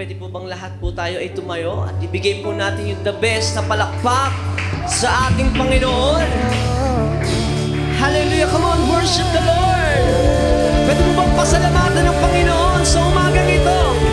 pwede po bang lahat po tayo ay tumayo at ibigay po natin yung the best na palakpak sa ating Panginoon. Hallelujah! Come on, worship the Lord! Pwede mo bang pasalamatan ng Panginoon sa umagang ito?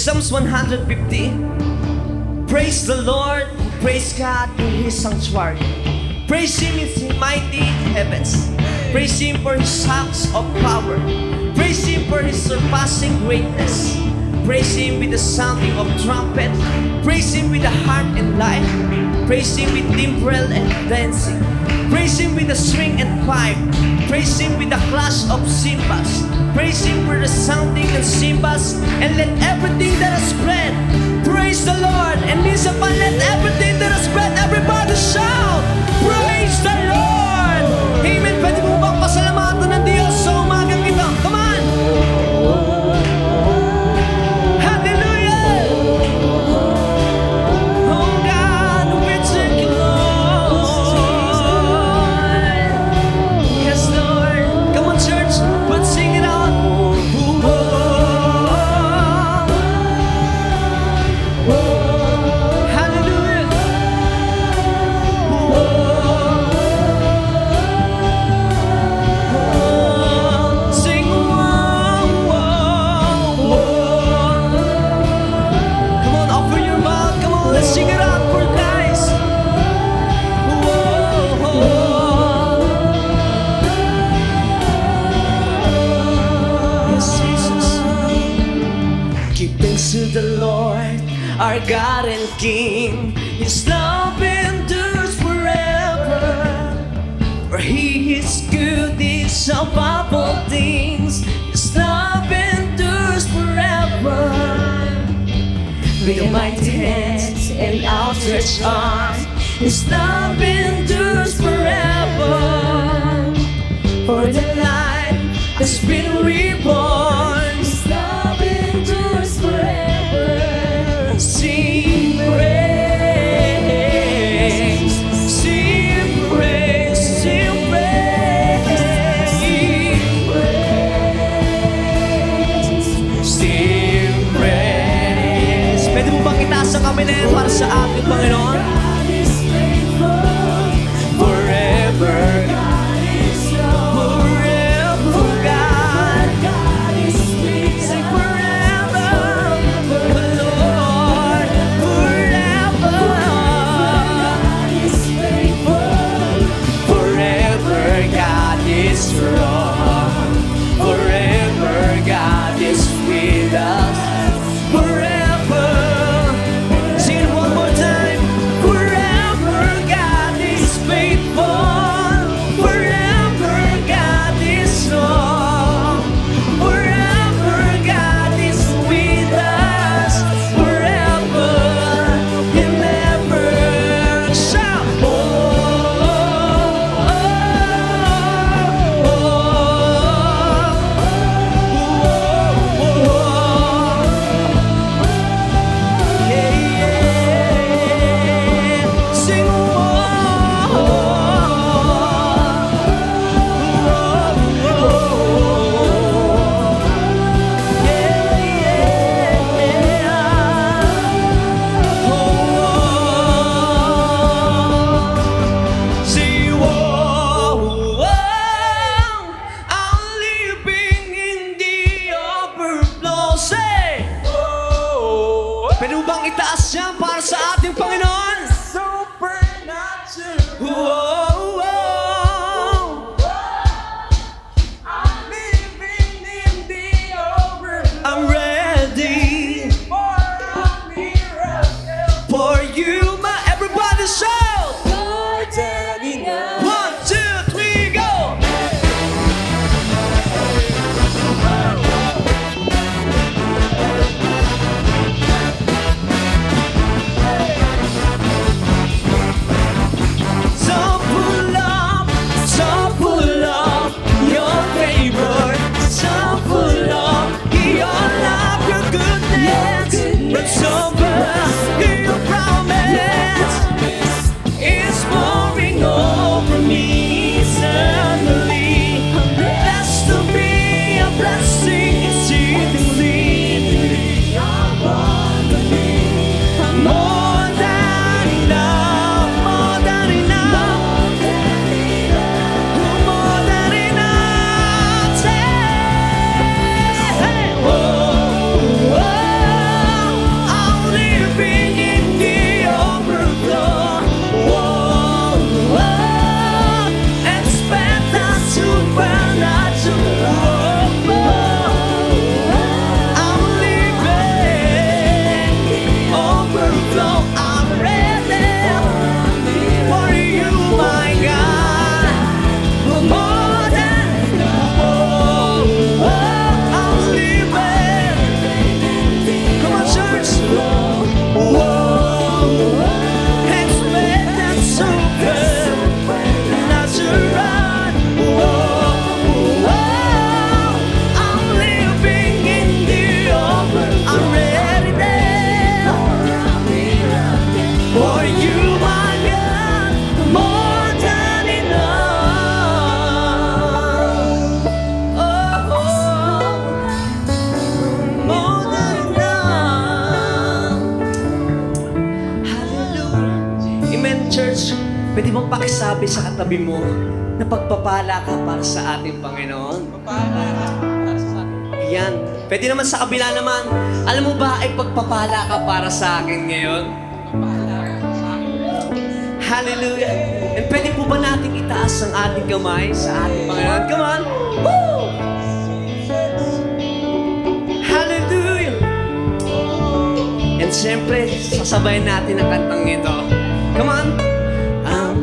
Psalms 150. Praise the Lord, praise God in His sanctuary. Praise Him in His mighty heavens. Praise Him for His acts of power. Praise Him for His surpassing greatness. Praise Him with the sounding of trumpet. Praise Him with the harp and lyre. Praise Him with timbrel and dancing. Praise Him with the string and pipe. Praise Him with the clash of cymbals. Praise Him with the sounding and cymbals. And let everything that has breath praise the Lord. And this upon let everything that has breath, everybody shout, praise the Lord. Amen. Pwede mo bang pasalamatan outstretched arms, His love endures forever. For the light has been reborn, itaas ang kami na yan para sa ating Panginoon? Pakisabi sa katabi mo na pagpapala ka para sa ating Panginoon? Papala ka para sa akin. Yan. Pwede naman sa kabila naman. Alam mo ba ay pagpapala ka para sa akin ngayon? Papala ka sa akin. Hallelujah. And pwede po ba nating itaas ang ating kamay sa ating Panginoon? Come on. Woo! Hallelujah. And siyempre, sasabayin natin ang kantang ito. Come on.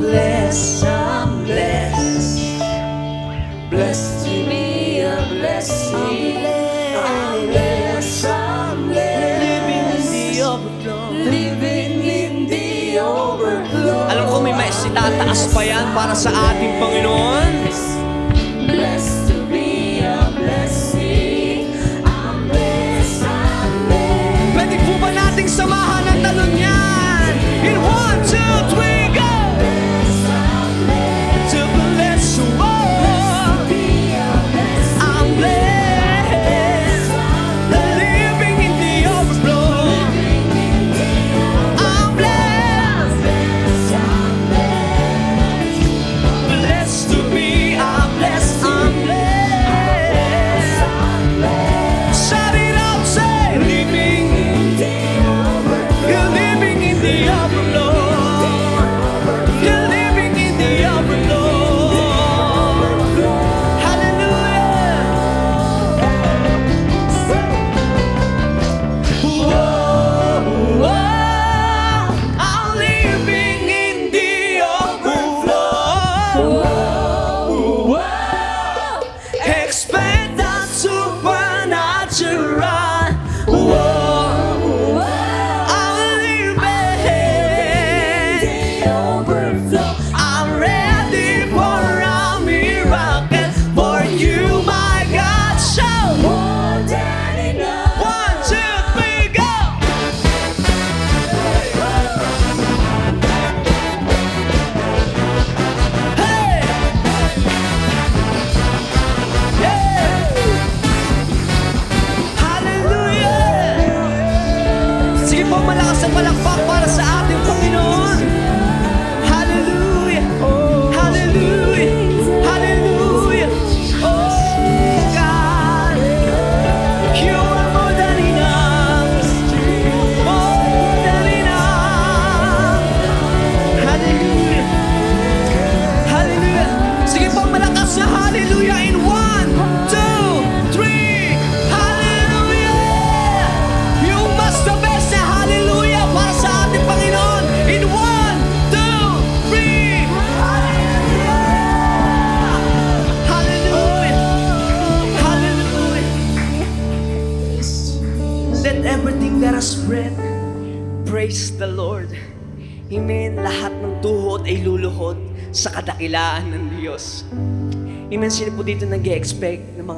Blessed, I'm blessed. Blessed to be a blessing. I'm blessed, I'm blessed. Living in the overflow. Living in the overflow. Alam ko may mais itataas pa yan para sa ating Panginoon.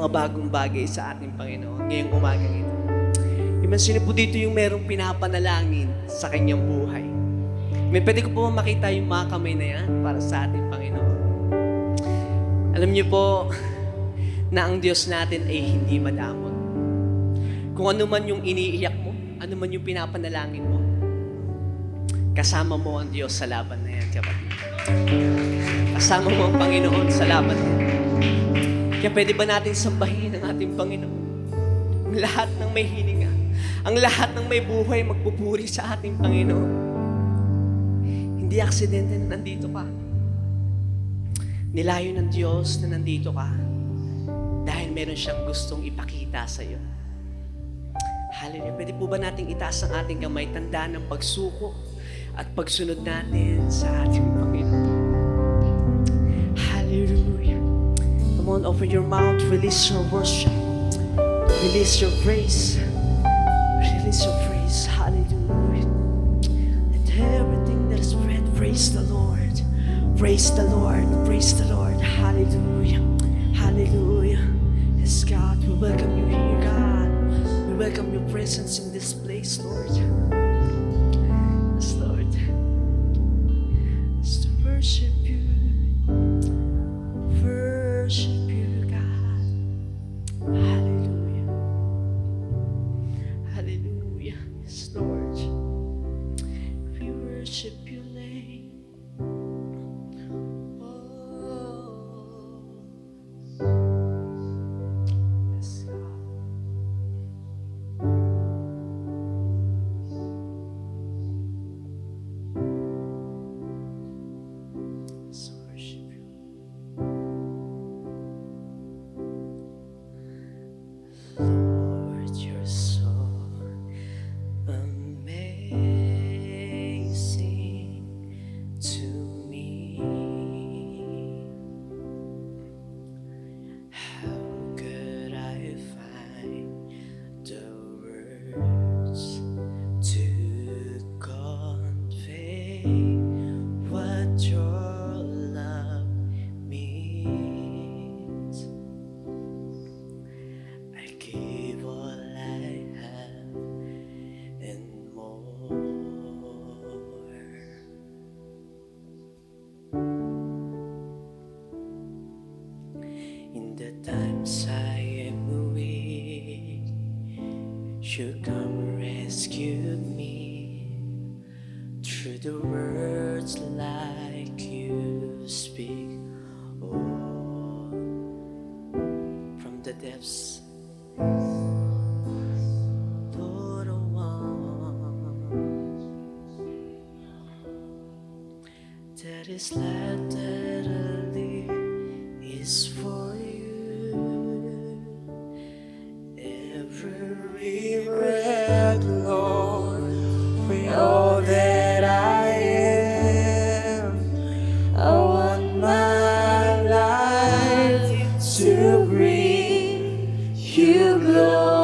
Bagong bagay sa ating Panginoon ngayong umagang ito? Amen. Sino po dito yung merong pinapanalangin sa kanyang buhay? Amen. Pwede ko po makita yung mga kamay na yan para sa ating Panginoon? Alam niyo po na ang Diyos natin ay hindi madamot. Kung ano man yung iniiyak mo, ano man yung pinapanalangin mo, kasama mo ang Diyos sa laban na yan, kapatid. Kasama mo ang Panginoon sa laban na yan. Kaya pwede ba natin sambahin ang ating Panginoon? Ang lahat ng may hininga, ang lahat ng may buhay magpupuri sa ating Panginoon. Hindi aksidente na nandito ka. Nilayo ng Diyos na nandito ka dahil meron siyang gustong ipakita sa iyo. Hallelujah. Pwede po ba nating itaas ang ating kamay, tanda ng pagsuko at pagsunod natin sa ating Panginoon. Open your mouth, release your worship, release your praise, release your praise. Hallelujah. Let everything that is breath praise the Lord. Praise the Lord. Praise the Lord. Hallelujah. Hallelujah. Yes, God, we welcome you here, God. We welcome your presence in this place, Lord. You glory.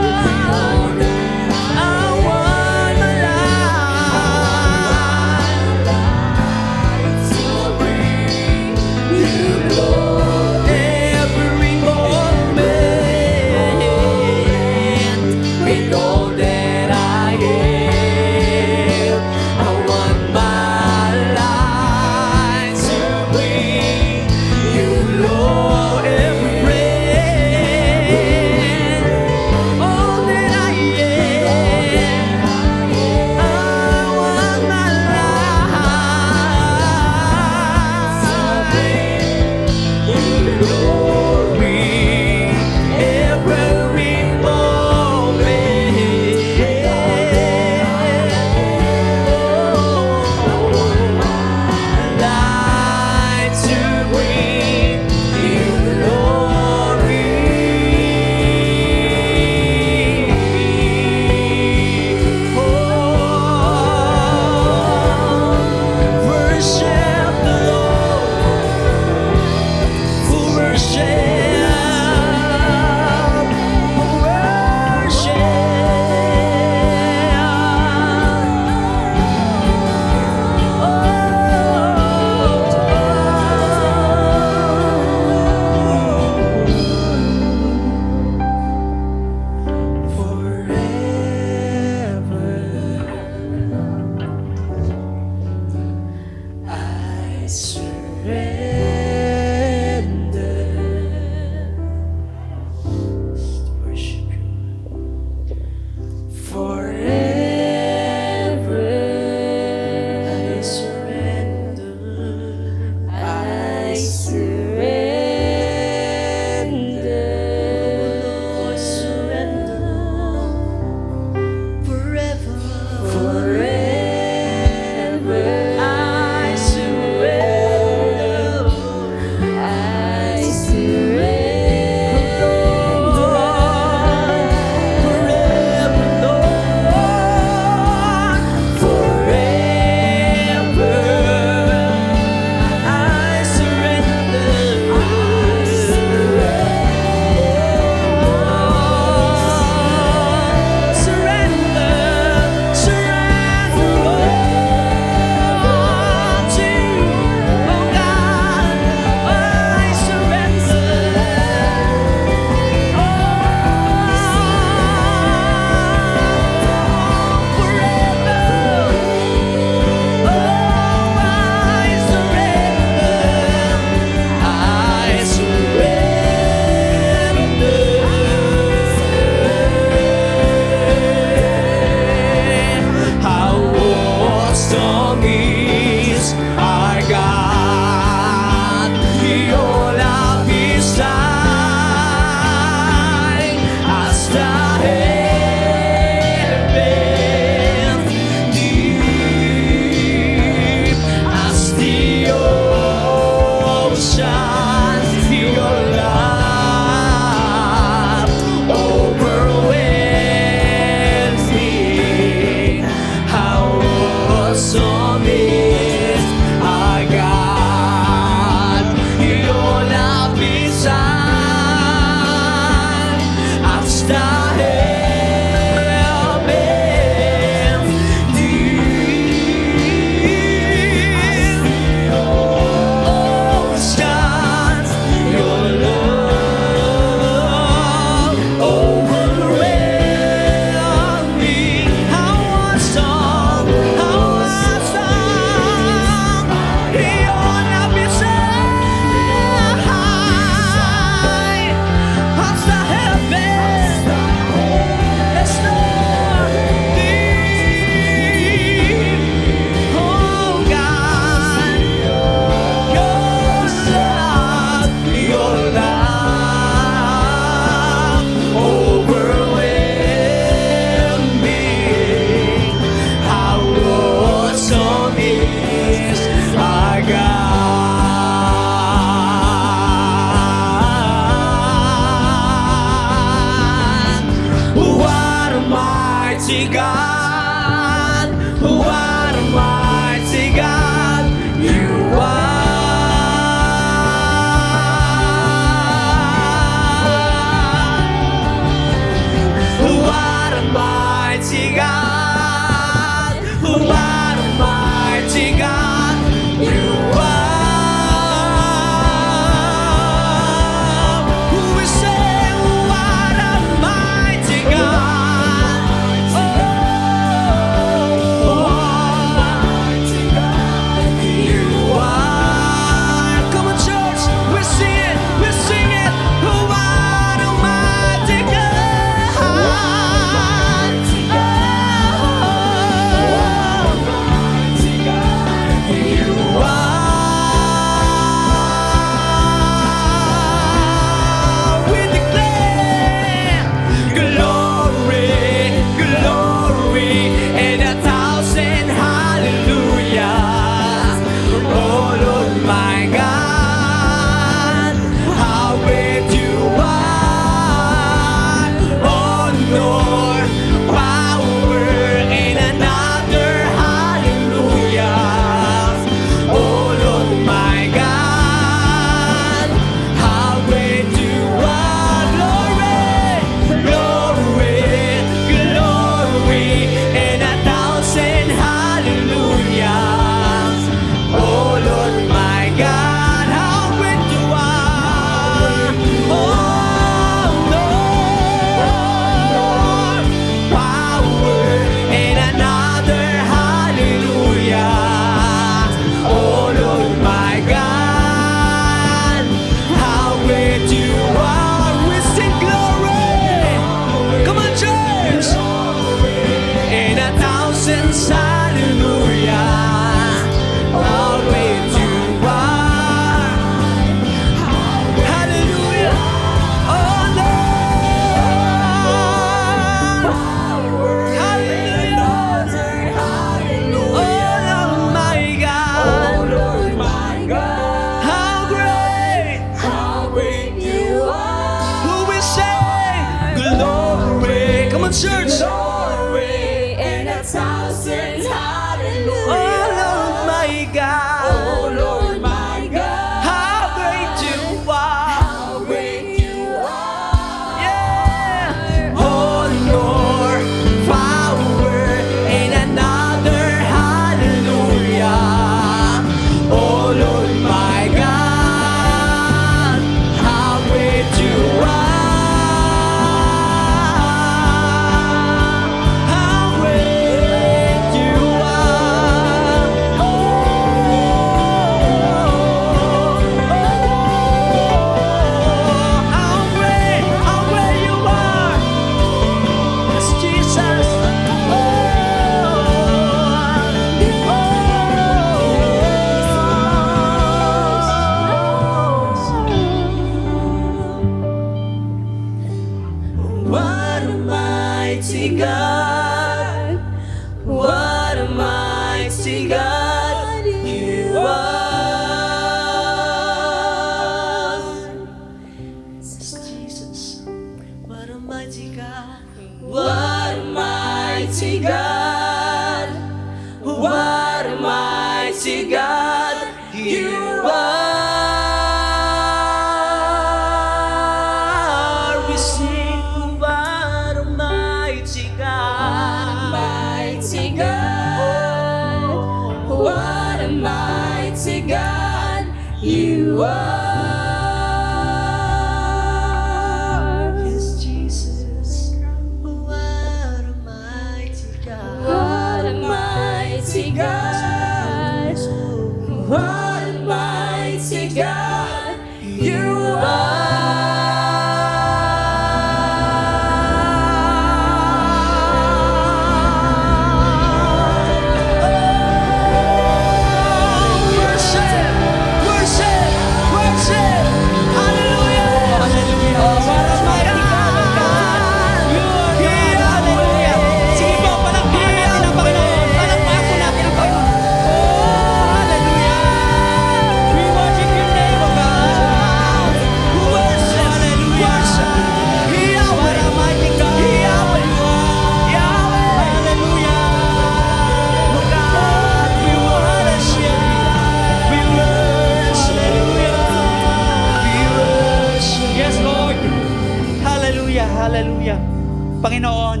Panginoon,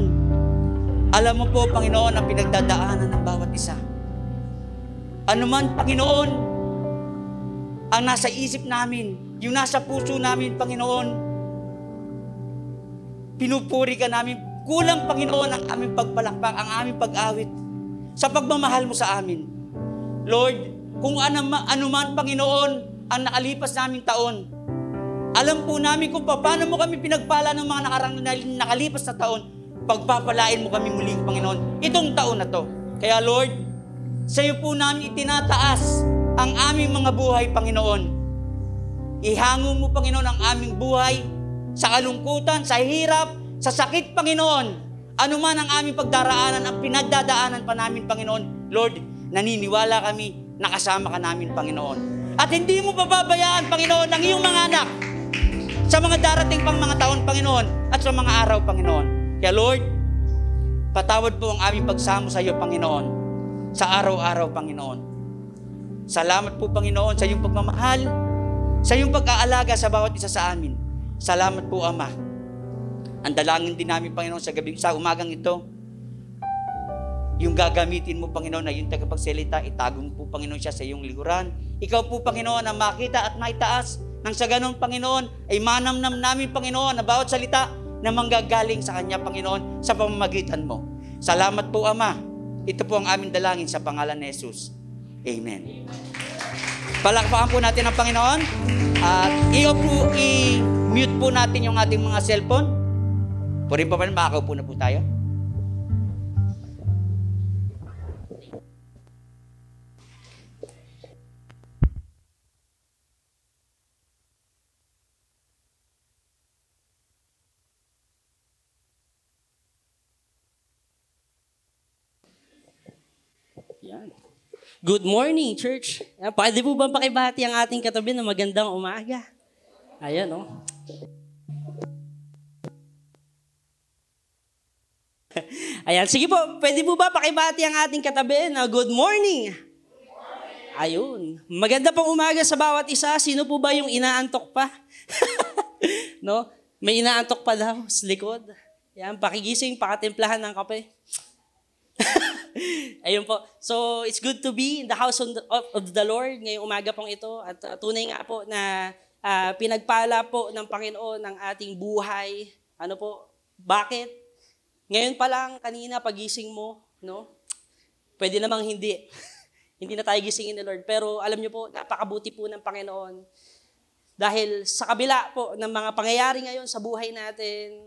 alam mo po, Panginoon, ang pinagdadaanan ng bawat isa. Ano man, Panginoon, ang nasa isip namin, yung nasa puso namin, Panginoon, pinupuri ka namin. Kulang, Panginoon, ang aming pagpalakpak, ang aming pag-awit sa pagmamahal mo sa amin. Lord, kung ano, ano man, Panginoon, ang nakalipas naming taon, alam po namin kung paano mo kami pinagpala ng mga nakarang na- nakalipas na taon, pagpapalain mo kami muli, Panginoon, itong taon na to. Kaya Lord, sa iyo po namin itinataas ang aming mga buhay, Panginoon. Ihango mo, Panginoon, ang aming buhay sa kalungkutan, sa hirap, sa sakit, Panginoon. Ano man ang aming pagdaraanan, ang pinagdadaanan pa namin, Panginoon. Lord, naniniwala kami, nakasama ka namin, Panginoon. At hindi mo pababayaan, Panginoon, ang iyong mga anak sa mga darating pang mga taon, Panginoon, at sa mga araw, Panginoon. Kaya Lord, patawad po ang aming pagsamo sa iyo, Panginoon, sa araw-araw, Panginoon. Salamat po, Panginoon, sa iyong pagmamahal, sa iyong pag-aalaga sa bawat isa sa amin. Salamat po, Ama. Ang dalangin din namin, Panginoon, sa gabi, sa umagang ito, yung gagamitin mo, Panginoon, na yung tagapagsalita, itago mo po, Panginoon, siya sa iyong likuran. Ikaw po, Panginoon, ang makita at maitaas nang sa ganun, Panginoon, ay manamnam namin, Panginoon, na bawat salita na manggagaling sa Kanya, Panginoon, sa pamamagitan mo. Salamat po, Ama. Ito po ang aming dalangin sa pangalan ni Jesus. Amen. Palakpakan po natin ang Panginoon. At i-off po, i-mute po natin yung ating mga cellphone. Puri pa pa, makakaupo na po tayo. Good morning, church. Yan, Pwede po ba pakibati ang ating katabi na magandang umaga? Ayan, oh. Ayan, sige po, pwede po ba pakibati ang ating katabi na good morning? Ayun. Maganda pong umaga sa bawat isa. Sino po ba yung inaantok pa? no? May inaantok pa daw sa likod. Yan, pakigising, pakatimplahan ng kape. Ayun po. So, it's good to be in the house of the, of the Lord ngayong umaga pong ito. At uh, tunay nga po na uh, pinagpala po ng Panginoon ng ating buhay. Ano po? Bakit? Ngayon pa lang, kanina, pagising mo, no? Pwede namang hindi. hindi na tayo gisingin ni Lord. Pero alam niyo po, napakabuti po ng Panginoon. Dahil sa kabila po ng mga pangyayari ngayon sa buhay natin,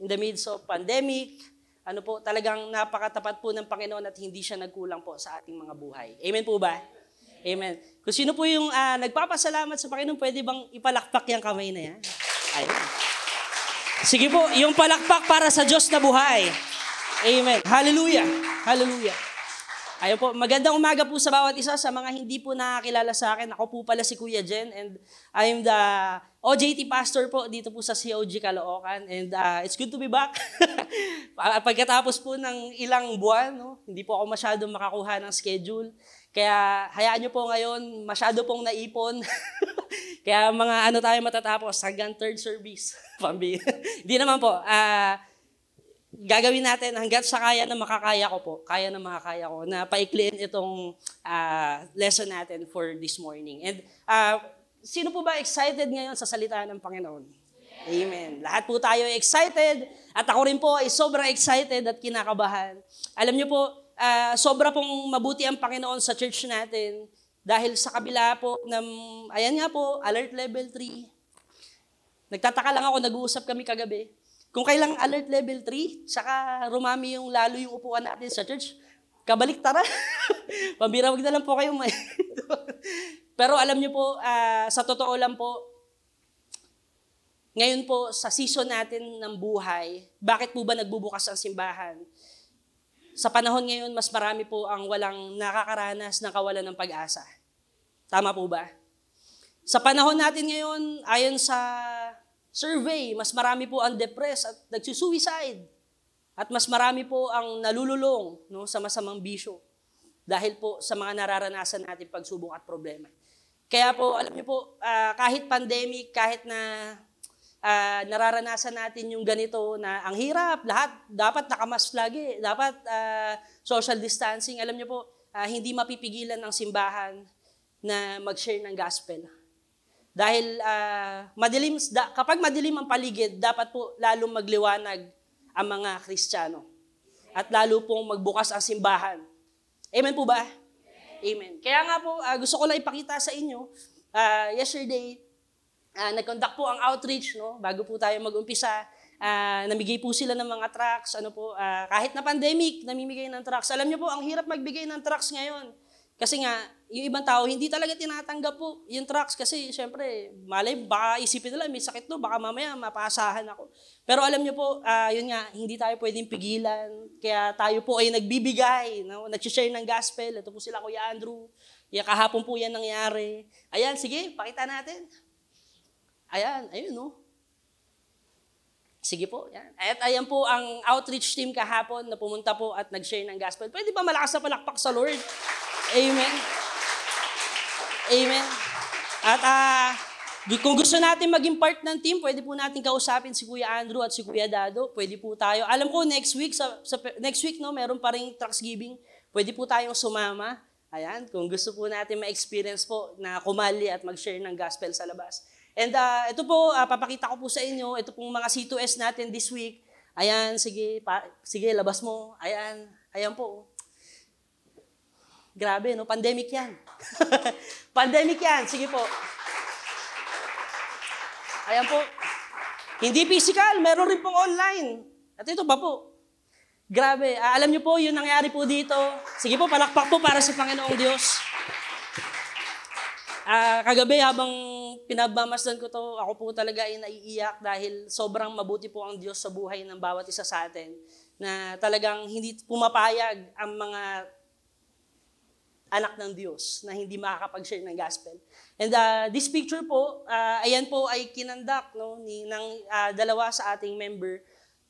in the midst of pandemic, ano po, talagang napakatapat po ng Panginoon at hindi siya nagkulang po sa ating mga buhay. Amen po ba? Amen. Kung sino po yung ah, nagpapasalamat sa Panginoon, pwede bang ipalakpak yung kamay na yan? Ayun. Sige po, yung palakpak para sa Diyos na buhay. Amen. Hallelujah. Hallelujah. Ayun po, magandang umaga po sa bawat isa. Sa mga hindi po nakakilala sa akin, ako po pala si Kuya Jen and I'm the OJT pastor po dito po sa COG Caloocan and uh, it's good to be back. Pagkatapos po ng ilang buwan, no, hindi po ako masyadong makakuha ng schedule. Kaya hayaan nyo po ngayon, masyado pong naipon. Kaya mga ano tayo matatapos hanggang third service. Pambi. Hindi naman po. Ah, gagawin natin hanggat sa kaya na makakaya ko po, kaya na makakaya ko, na paikliin itong ah, lesson natin for this morning. And ah, sino po ba excited ngayon sa salita ng Panginoon? Amen. Lahat po tayo excited at ako rin po ay sobrang excited at kinakabahan. Alam niyo po, ah, sobra pong mabuti ang Panginoon sa church natin dahil sa kabila po ng, ayan nga po, alert level 3, Nagtataka lang ako, nag-uusap kami kagabi. Kung kailang alert level 3, saka rumami yung lalo yung upuan natin sa church, kabalik tara. Pambira, wag na lang po kayo. Pero alam niyo po, ah, sa totoo lang po, ngayon po, sa season natin ng buhay, bakit po ba nagbubukas ang simbahan? Sa panahon ngayon, mas marami po ang walang nakakaranas ng kawalan ng pag-asa. Tama po ba? Sa panahon natin ngayon, ayon sa survey, mas marami po ang depressed at nagsusuicide. At mas marami po ang nalululong no, sa masamang bisyo dahil po sa mga nararanasan natin pagsubok at problema. Kaya po, alam niyo po, ah, kahit pandemic, kahit na ah, nararanasan natin yung ganito na ang hirap, lahat dapat nakamas lagi, dapat ah, social distancing. Alam niyo po, ah, hindi mapipigilan ng simbahan na mag-share ng gospel. Dahil ah, madilim, da, kapag madilim ang paligid, dapat po lalong magliwanag ang mga Kristiyano. At lalo pong magbukas ang simbahan. Amen po ba? Amen. Kaya nga po, ah, gusto ko lang ipakita sa inyo, ah, yesterday, ah, nag-conduct po ang outreach, no? bago po tayo mag-umpisa. Ah, namigay po sila ng mga trucks, ano po, ah, kahit na pandemic, namimigay ng trucks. Alam niyo po, ang hirap magbigay ng trucks ngayon. Kasi nga, yung ibang tao, hindi talaga tinatanggap po yung trucks kasi syempre, malay, baka isipin nila, may sakit to, baka mamaya mapasahan ako. Pero alam niyo po, ah, yun nga, hindi tayo pwedeng pigilan. Kaya tayo po ay nagbibigay, no? nag-share ng gospel. Ito po sila, Kuya Andrew. Yeah, kahapon po yan nangyari. Ayan, sige, pakita natin. Ayan, ayun, no? Sige po, yan. At ayan po ang outreach team kahapon na pumunta po at nag-share ng gospel. Pwede ba malakas na palakpak sa Lord? Amen. Amen. At ah, kung gusto natin maging part ng team, pwede po natin kausapin si Kuya Andrew at si Kuya Dado. Pwede po tayo. Alam ko next week sa, sa next week no, meron pa ring Thanksgiving. Pwede po tayong sumama. Ayan, kung gusto po natin ma-experience po na kumali at mag-share ng gospel sa labas. And ah, ito po, ah, papakita ko po sa inyo, ito pong mga C2S natin this week. Ayan, sige, pa, sige, labas mo. Ayan, ayan po. Grabe, no? Pandemic yan. Pandemic yan. Sige po. Ayan po. Hindi physical, meron rin pong online. At ito pa po. Grabe. Ah, alam niyo po, yung nangyari po dito. Sige po, palakpak po para sa Panginoong Diyos. Ah, kagabi habang pinagmamasdan ko to, ako po talaga ay naiiyak dahil sobrang mabuti po ang Diyos sa buhay ng bawat isa sa atin na talagang hindi pumapayag ang mga anak ng Diyos na hindi makakapag-share ng gospel. And uh, this picture po, uh, ayan po ay kinandak no, ni, ng uh, dalawa sa ating member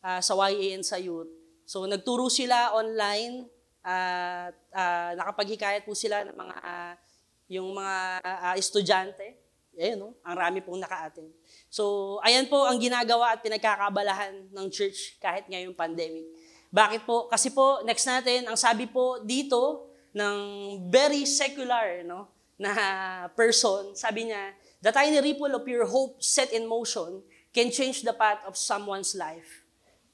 uh, sa YAN sa youth. So nagturo sila online at uh, nakapaghikayat po sila ng mga uh, yung mga uh, estudyante. Ayun, no? ang rami pong naka-attend. So, ayan po ang ginagawa at pinagkakabalahan ng church kahit ngayong pandemic. Bakit po? Kasi po, next natin, ang sabi po dito ng very secular no, na person, sabi niya, the tiny ripple of your hope set in motion can change the path of someone's life.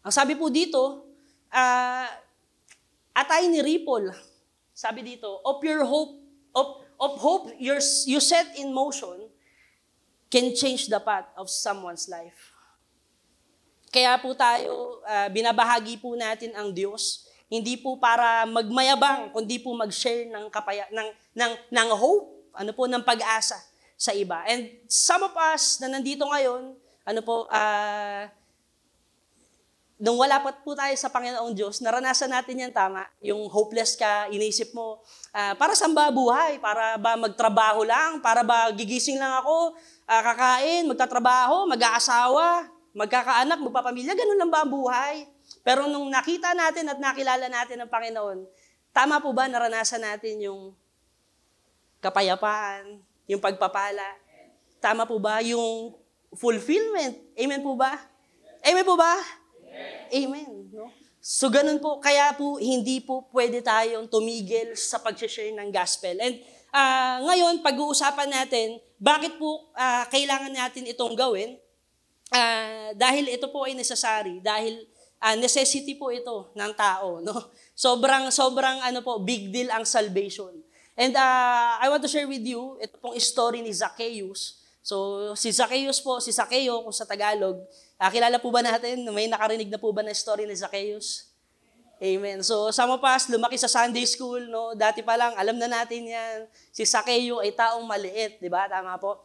Ang sabi po dito, uh, a tiny ripple, sabi dito, of your hope, of, of hope your, you set in motion can change the path of someone's life. Kaya po tayo, uh, binabahagi po natin ang Diyos, hindi po para magmayabang, kundi po mag-share ng, kapaya, ng, ng, ng hope, ano po, ng pag-asa sa iba. And some of us na nandito ngayon, ano po, uh, nung wala pa po tayo sa Panginoong Diyos, naranasan natin yan tama. Yung hopeless ka, inisip mo, uh, para saan ba buhay? Para ba magtrabaho lang? Para ba gigising lang ako? Uh, kakain, magtatrabaho, mag-aasawa, magkakaanak, magpapamilya? Ganun lang ba ang buhay? Pero nung nakita natin at nakilala natin ang Panginoon, tama po ba naranasan natin yung kapayapaan, yung pagpapala? Tama po ba yung fulfillment? Amen po ba? Amen po ba? Amen. No? So ganun po, kaya po hindi po pwede tayong tumigil sa pag-share ng gospel. And uh, ngayon, pag-uusapan natin, bakit po uh, kailangan natin itong gawin? Uh, dahil ito po ay necessary, dahil uh, necessity po ito ng tao. No? Sobrang, sobrang ano po, big deal ang salvation. And uh, I want to share with you, ito pong story ni Zacchaeus. So, si Zacchaeus po, si Zacchaeo kung sa Tagalog, uh, kilala po ba natin? May nakarinig na po ba na story ni Zacchaeus? Amen. So, some of us, lumaki sa Sunday school, no? Dati pa lang, alam na natin yan. Si Zacchaeus ay taong maliit, di ba? Tama po?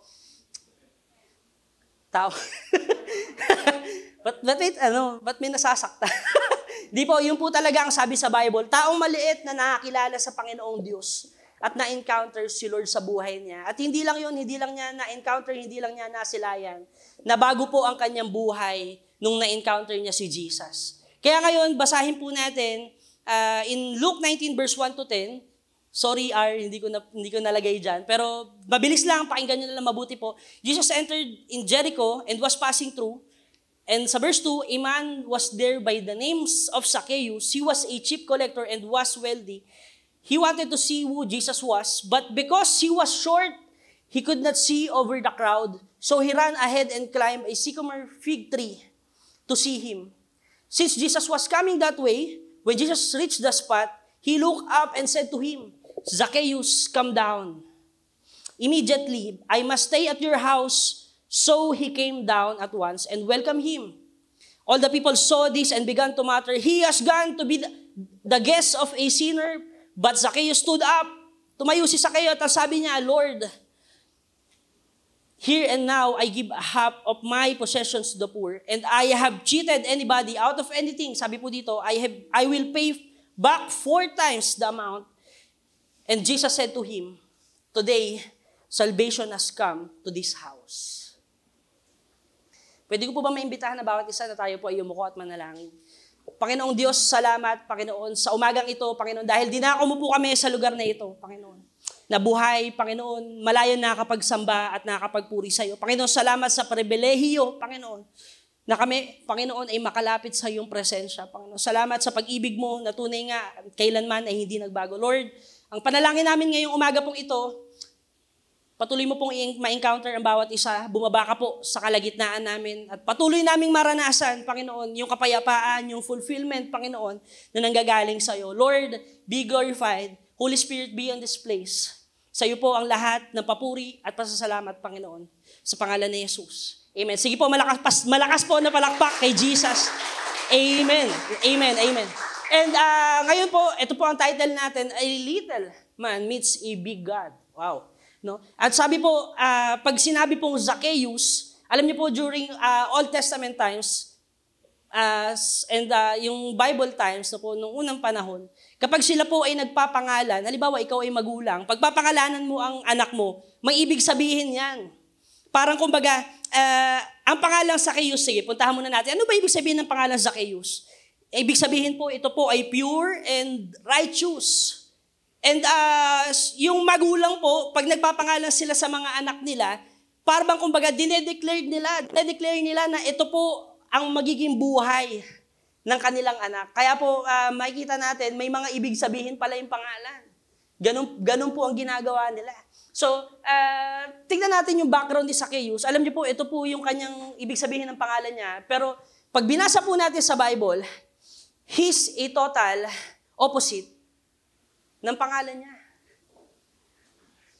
Tao. but, but wait, ano, ba't may nasasakta? Di po, yun po talaga ang sabi sa Bible, taong maliit na nakakilala sa Panginoong Diyos at na-encounter si Lord sa buhay niya. At hindi lang yun, hindi lang niya na-encounter, hindi lang niya nasilayan. Nabago po ang kanyang buhay nung na-encounter niya si Jesus. Kaya ngayon, basahin po natin uh, in Luke 19 verse 1 to 10, Sorry R, hindi ko na hindi ko nalagay diyan. Pero mabilis lang, pakinggan niyo na lang mabuti po. Jesus entered in Jericho and was passing through. And sa verse 2, a man was there by the names of Zacchaeus. He was a chief collector and was wealthy. He wanted to see who Jesus was, but because he was short, he could not see over the crowd. So he ran ahead and climbed a sycamore fig tree to see him. Since Jesus was coming that way, when Jesus reached the spot, he looked up and said to him, Zacchaeus, come down. Immediately, I must stay at your house. So he came down at once and welcomed him. All the people saw this and began to mutter, He has gone to be the, guest of a sinner. But Zacchaeus stood up. Tumayo si Zacchaeus at sabi niya, Lord, Here and now I give half of my possessions to the poor, and I have cheated anybody out of anything. Sabi po dito, I have I will pay back four times the amount. And Jesus said to him, Today, salvation has come to this house. Pwede ko po ba maimbitahan na bawat isa na tayo po ay umuko at manalangin? Panginoong Diyos, salamat, Panginoon, sa umagang ito, Panginoon, dahil dinako mo po kami sa lugar na ito, Panginoon. Nabuhay, Panginoon, malayo nakakapagsamba at nakakapagpuri sa iyo. Panginoon, salamat sa pribilehiyo, Panginoon, na kami, Panginoon, ay makalapit sa iyong presensya. Panginoon, salamat sa pag-ibig mo na tunay nga, kailanman ay hindi nagbago. Lord, ang panalangin namin ngayong umaga pong ito, Patuloy mo pong ma-encounter ang bawat isa. Bumaba ka po sa kalagitnaan namin. At patuloy naming maranasan, Panginoon, yung kapayapaan, yung fulfillment, Panginoon, na nanggagaling sa iyo. Lord, be glorified. Holy Spirit, be on this place. Sa iyo po ang lahat ng papuri at pasasalamat, Panginoon. Sa pangalan ni Jesus. Amen. Sige po, malakas, malakas po na palakpak kay Jesus. Amen. Amen. Amen. And ah, ngayon po, ito po ang title natin, A Little Man Meets a Big God. Wow. No? At sabi po, ah, pag sinabi pong Zacchaeus, alam niyo po during ah, Old Testament times, as and ah, yung Bible times no po, nung unang panahon, kapag sila po ay nagpapangalan, halimbawa ikaw ay magulang, pagpapangalanan mo ang anak mo, may ibig sabihin yan. Parang kumbaga, ah, ang pangalan Zacchaeus, sige, puntahan muna natin. Ano ba ibig sabihin ng pangalan Zacchaeus? Ibig sabihin po, ito po ay pure and righteous. And uh, yung magulang po, pag nagpapangalan sila sa mga anak nila, parang kumbaga dinedeclare nila, dinedeclare nila na ito po ang magiging buhay ng kanilang anak. Kaya po uh, makikita natin, may mga ibig sabihin pala yung pangalan. Ganun, ganun po ang ginagawa nila. So, uh, tignan natin yung background ni Zacchaeus. Alam niyo po, ito po yung kanyang ibig sabihin ng pangalan niya. Pero pag binasa po natin sa Bible, he's a total opposite ng pangalan niya.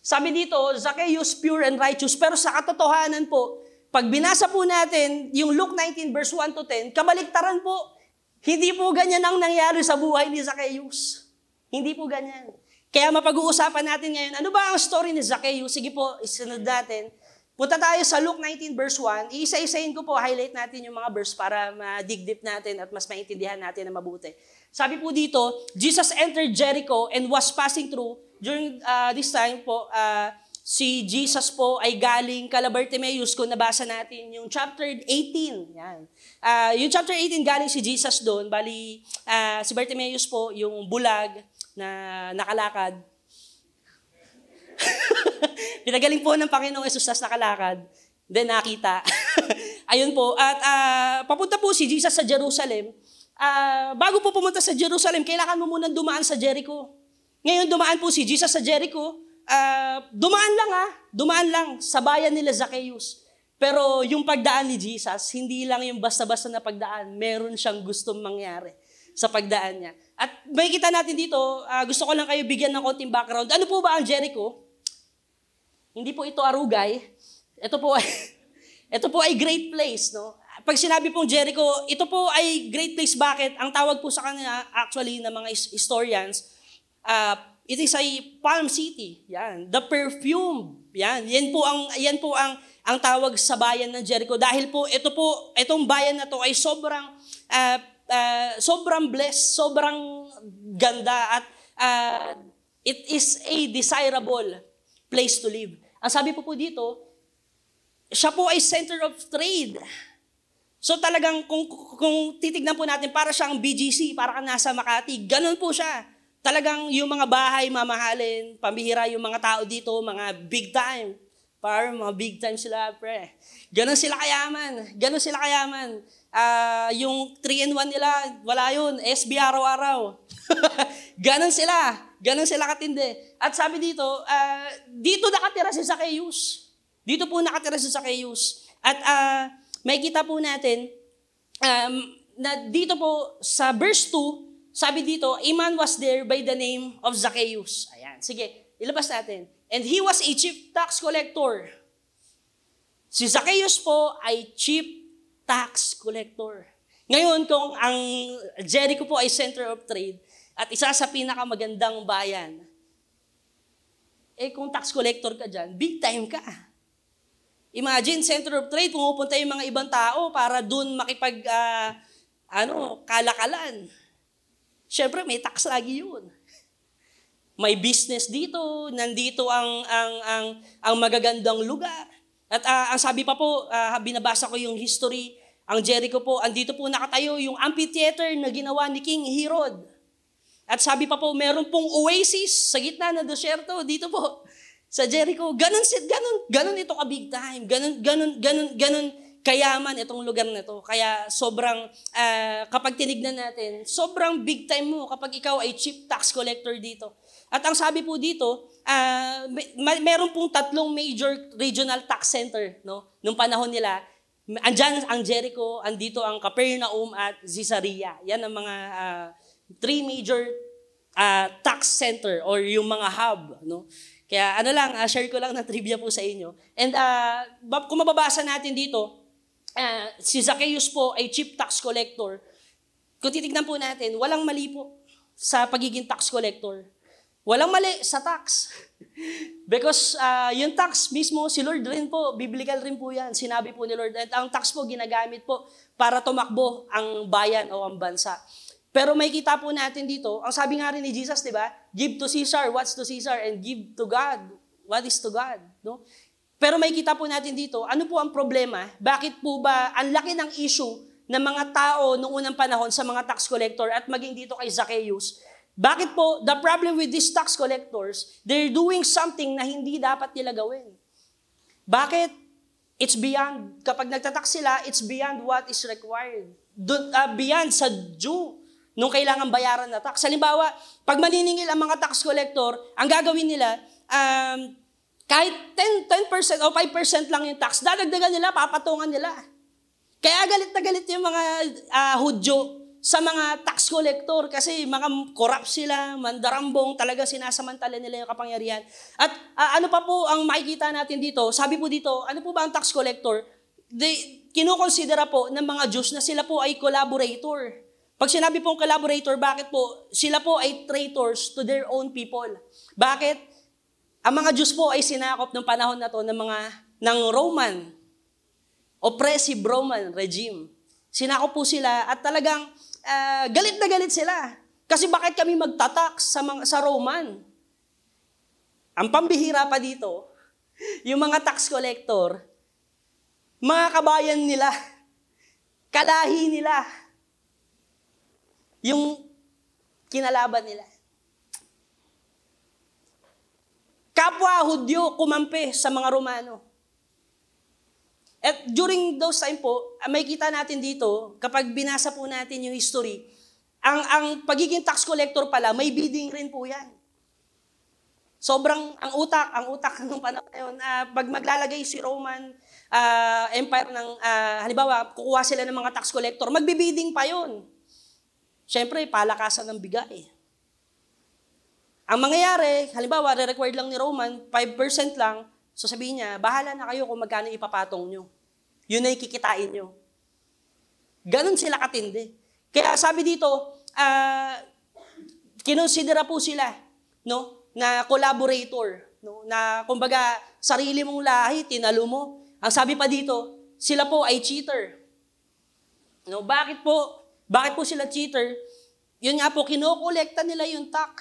Sabi dito, Zacchaeus pure and righteous, pero sa katotohanan po, pag binasa po natin yung Luke 19 verse 1 to 10, kabaliktaran po. Hindi po ganyan ang nangyari sa buhay ni Zacchaeus. Hindi po ganyan. Kaya mapag-uusapan natin ngayon, ano ba ang story ni Zacchaeus? Sige po, isunod natin. Punta tayo sa Luke 19 verse 1. Iisa-isahin ko po, highlight natin yung mga verse para ma-dig natin at mas maintindihan natin na mabuti. Sabi po dito, Jesus entered Jericho and was passing through. During uh, this time po, uh, si Jesus po ay galing kala Bartimaeus kung nabasa natin yung chapter 18. Yan. Uh, yung chapter 18 galing si Jesus doon. Bali, uh, si Bartimaeus po yung bulag na nakalakad. Pinagaling po ng Panginoong Yesus tas nakalakad. Then nakita. Ayun po. At uh, papunta po si Jesus sa Jerusalem. Uh, bago po pumunta sa Jerusalem, kailangan mo munang dumaan sa Jericho. Ngayon dumaan po si Jesus sa Jericho. Uh, dumaan lang ah. Dumaan lang sa bayan nila Zacchaeus. Pero yung pagdaan ni Jesus, hindi lang yung basta-basta na pagdaan. Meron siyang gustong mangyari sa pagdaan niya. At may kita natin dito, uh, gusto ko lang kayo bigyan ng konting background. Ano po ba ang Jericho? Hindi po ito arugay. Ito po ay, ito po ay great place, no? Pag sinabi pong Jericho, ito po ay great place. Bakit? Ang tawag po sa kanya, actually, ng mga historians, uh, it is a palm city. Yan. The perfume. Yan. Yan po ang, yan po ang, ang tawag sa bayan ng Jericho. Dahil po, ito po, itong bayan na to ay sobrang, uh, uh, sobrang blessed, sobrang ganda, at uh, it is a desirable place to live. Ang sabi po po dito, siya po ay center of trade. So talagang kung, kung titignan po natin, para siyang BGC, para ka nasa Makati, ganun po siya. talagang yung mga bahay mamahalin, pambihira yung mga tao dito, mga big time. Par, mga big time sila, pre. Ganon sila kayaman. Ganon sila kayaman. Ah, yung 3-in-1 nila, wala yun. SB araw-araw. Ganon sila. Ganon sila katindi. At sabi dito, ah, dito nakatira si Zacchaeus. Dito po nakatira si Zacchaeus. At ah, may kita po natin, um, na dito po sa verse 2, sabi dito, a man was there by the name of Zacchaeus. Ayan, sige, ilabas natin. And he was a chief tax collector. Si Zacchaeus po ay chief tax collector. Ngayon, kung ang Jericho po ay center of trade at isa sa pinakamagandang bayan, eh kung tax collector ka dyan, big time ka. Imagine, center of trade, pumupunta yung mga ibang tao para dun makipag, ah, ano, kalakalan. Siyempre, may tax lagi yun. May business dito, nandito ang ang ang ang magagandang lugar. At ah, ang sabi pa po, ah, binabasa ko yung history, ang Jericho po, andito po nakatayo yung amphitheater na ginawa ni King Herod. At sabi pa po, meron pong oasis sa gitna ng desierto dito po sa Jericho. Ganon ganon, ganon ito ka big time. Ganon, ganon, ganon, ganon kayaman itong lugar na to. Kaya sobrang, ah, kapag tinignan natin, sobrang big time mo kapag ikaw ay chief tax collector dito. At ang sabi po dito, ah, may, meron pong tatlong major regional tax center no nung panahon nila. Andyan ang Jericho, andito ang Capernaum at Caesarea. Yan ang mga ah, three major ah, tax center or yung mga hub, no? Kaya ano lang, ah, share ko lang na trivia po sa inyo. And bab- kung mababasa natin dito, ah, si Zacchaeus po ay chief tax collector. Kung titignan po natin, walang mali po sa pagiging tax collector. Walang mali sa tax. Because ah, yung tax mismo, si Lord rin po, biblical rin po yan. Sinabi po ni Lord. At ang tax po, ginagamit po para tumakbo ang bayan o ang bansa. Pero may kita po natin dito, ang sabi nga rin ni Jesus, di ba? Give to Caesar what's to Caesar and give to God what is to God. No? Pero may kita po natin dito, ano po ang problema? Bakit po ba ang laki ng issue ng mga tao noong unang panahon sa mga tax collector at maging dito kay Zacchaeus? Bakit po, the problem with these tax collectors, they're doing something na hindi dapat nila gawin. Bakit? It's beyond, kapag nagtatax sila, it's beyond what is required. Dun, ah, beyond sa due nung kailangan bayaran na tax. Halimbawa, pag maniningil ang mga tax collector, ang gagawin nila, um, kahit 10, 10% o 5% lang yung tax, dadagdagan nila, papatungan nila. Kaya galit na galit yung mga ah, Hudyo sa mga tax collector kasi mga corrupt sila, mandarambong, talaga sinasamantala nila yung kapangyarihan. At ah, ano pa po ang makikita natin dito? Sabi po dito, ano po ba ang tax collector? They, kinukonsidera po ng mga Jews na sila po ay collaborator. Pag sinabi pong collaborator, bakit po? Sila po ay traitors to their own people. Bakit? Ang mga Diyos po ay sinakop ng panahon na to ng mga ng Roman, oppressive Roman regime. Sinakop po sila at talagang ah, galit na galit sila. Kasi bakit kami magtatax sa, mga, sa Roman? Ang pambihira pa dito, yung mga tax collector, mga kabayan nila, kalahi nila, yung kinalaban nila. Kapwa Hudyo kumampi sa mga Romano. At during those time po, ah, may kita natin dito, kapag binasa po natin yung history, ang, ang pagiging tax collector pala, may bidding rin po yan. Sobrang, ang utak, ang utak ng panahon na yun, ah, pag maglalagay si Roman ah, Empire ng, ah, halimbawa, kukuha sila ng mga tax collector, magbibidding pa yun. Siyempre, palakasan ng bigay. Ang mangyayari, halimbawa, re-required lang ni Roman, 5% lang, so sabihin niya, bahala na kayo kung magkano ipapatong nyo. Yun na kikitain nyo. Ganon sila katindi. Kaya sabi dito, ah, kinonsidera po sila, no, na collaborator, no, na kumbaga sarili mong lahi tinalo mo. Ang sabi pa dito, sila po ay cheater. No, bakit po? Bakit po sila cheater? Yun nga po, kinokolekta nila yung tax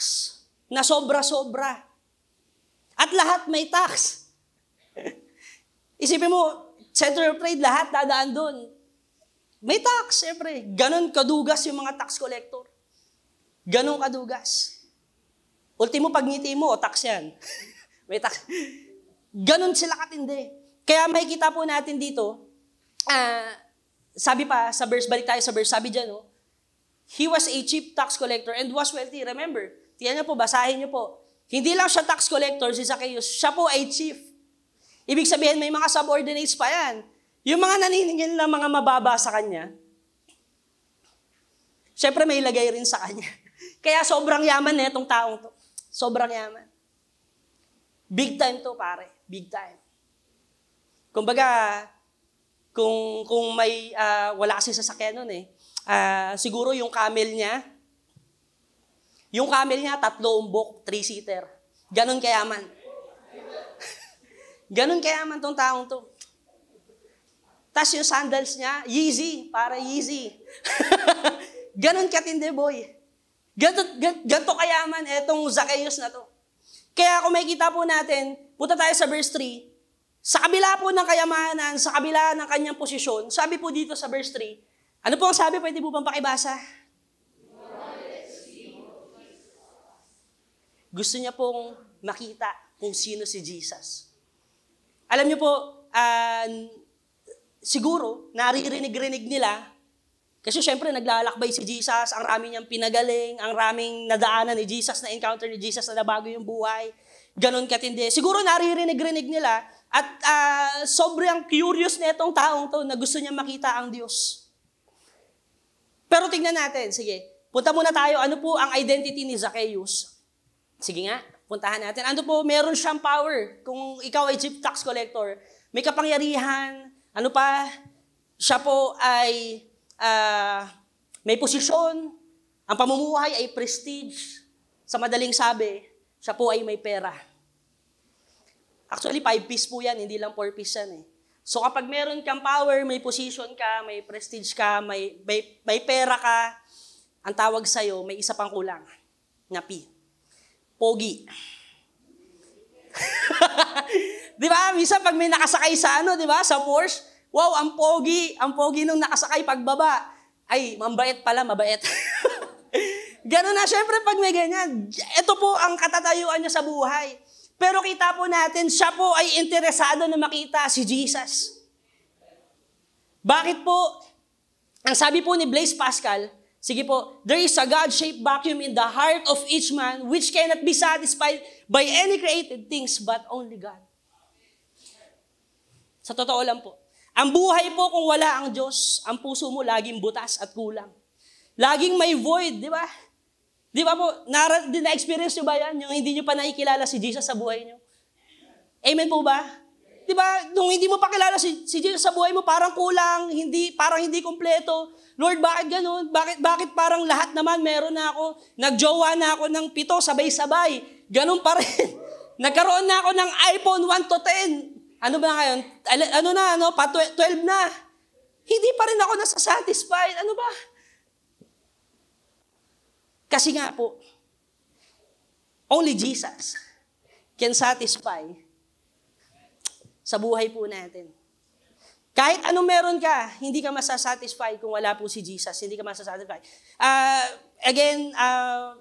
na sobra-sobra. At lahat may tax. Isipin mo, center of trade, lahat dadaan doon. May tax, siyempre. Ganon kadugas yung mga tax collector. Ganon kadugas. Ultimo pagngiti mo, o tax yan. May tax. Ganon sila katindi. Kaya makikita po natin dito, ah, sabi pa sa verse, balik tayo sa verse, sabi dyan, no, He was a cheap tax collector and was wealthy. Remember, tiyan niyo po, basahin niyo po. Hindi lang siya tax collector, si Zacchaeus, siya po ay chief. Ibig sabihin, may mga subordinates pa yan. Yung mga naniningil na mga mababa sa kanya, syempre may ilagay rin sa kanya. Kaya sobrang yaman na itong taong to. Sobrang yaman. Big time to, pare. Big time. Kumbaga, kung, kung may, ah, wala kasi sasakyan nun eh, ah, siguro yung camel niya, yung camel niya, tatlo umbok, three-seater. Ganon kayaman. Ganon kayaman tong taong to. Tapos yung sandals niya, Yeezy, para Yeezy. Ganon katindi, boy. Ganto, gan- ganto kayaman etong Zacchaeus na to. Kaya kung makikita po natin, punta tayo sa verse 3, sa kabila po ng kayamanan, sa kabila ng kanyang posisyon, sabi po dito sa verse 3, ano po ang sabi? Pwede po bang pakibasa? Gusto niya pong makita kung sino si Jesus. Alam niyo po, ah, siguro, naririnig-rinig nila, kasi syempre naglalakbay si Jesus, ang rami niyang pinagaling, ang raming nadaanan ni Jesus, na encounter ni Jesus na nabago yung buhay. Ganon katindi. Siguro naririnig-rinig nila at ah, sobrang curious na itong taong to na gusto niya makita ang Diyos. Pero tingnan natin, sige. Punta muna tayo, ano po ang identity ni Zacchaeus? Sige nga, puntahan natin. Ano po, meron siyang power. Kung ikaw ay chief tax collector, may kapangyarihan, ano pa, siya po ay ah, may posisyon, ang pamumuhay ay prestige. Sa madaling sabi, siya po ay may pera. Actually, five piece po yan, hindi lang four piece yan eh. So kapag meron kang power, may position ka, may prestige ka, may, may, may pera ka, ang tawag sa'yo, may isa pang kulang na P. Pogi. di ba? Minsan pag may nakasakay sa ano, di ba? Sa Porsche, wow, ang pogi, ang pogi nung nakasakay pagbaba. Ay, mabait pala, mabait. Ganun na, syempre pag may ganyan, ito po ang katatayuan niya sa buhay. Pero kita po natin, siya po ay interesado na makita si Jesus. Bakit po? Ang sabi po ni Blaise Pascal, sige po, there is a God-shaped vacuum in the heart of each man which cannot be satisfied by any created things but only God. Sa totoo lang po. Ang buhay po kung wala ang Diyos, ang puso mo laging butas at kulang. Laging may void, di ba? Di ba po, di na-experience nyo ba yan? Yung hindi nyo pa nakikilala si Jesus sa buhay nyo? Amen po ba? Di ba, nung hindi mo pa kilala si, si Jesus sa buhay mo, parang kulang, hindi, parang hindi kompleto. Lord, bakit ganun? Bakit, bakit parang lahat naman meron na ako? Nagjowa na ako ng pito, sabay-sabay. Ganun pa rin. Nagkaroon na ako ng iPhone 1 to 10. Ano ba ngayon? Ano na, ano? Pa 12 na. Hindi pa rin ako nasa-satisfied. Ano ba? Kasi nga po, only Jesus can satisfy sa buhay po natin. Kahit anong meron ka, hindi ka masasatisfy kung wala po si Jesus. Hindi ka masasatisfy. Ah, again, uh,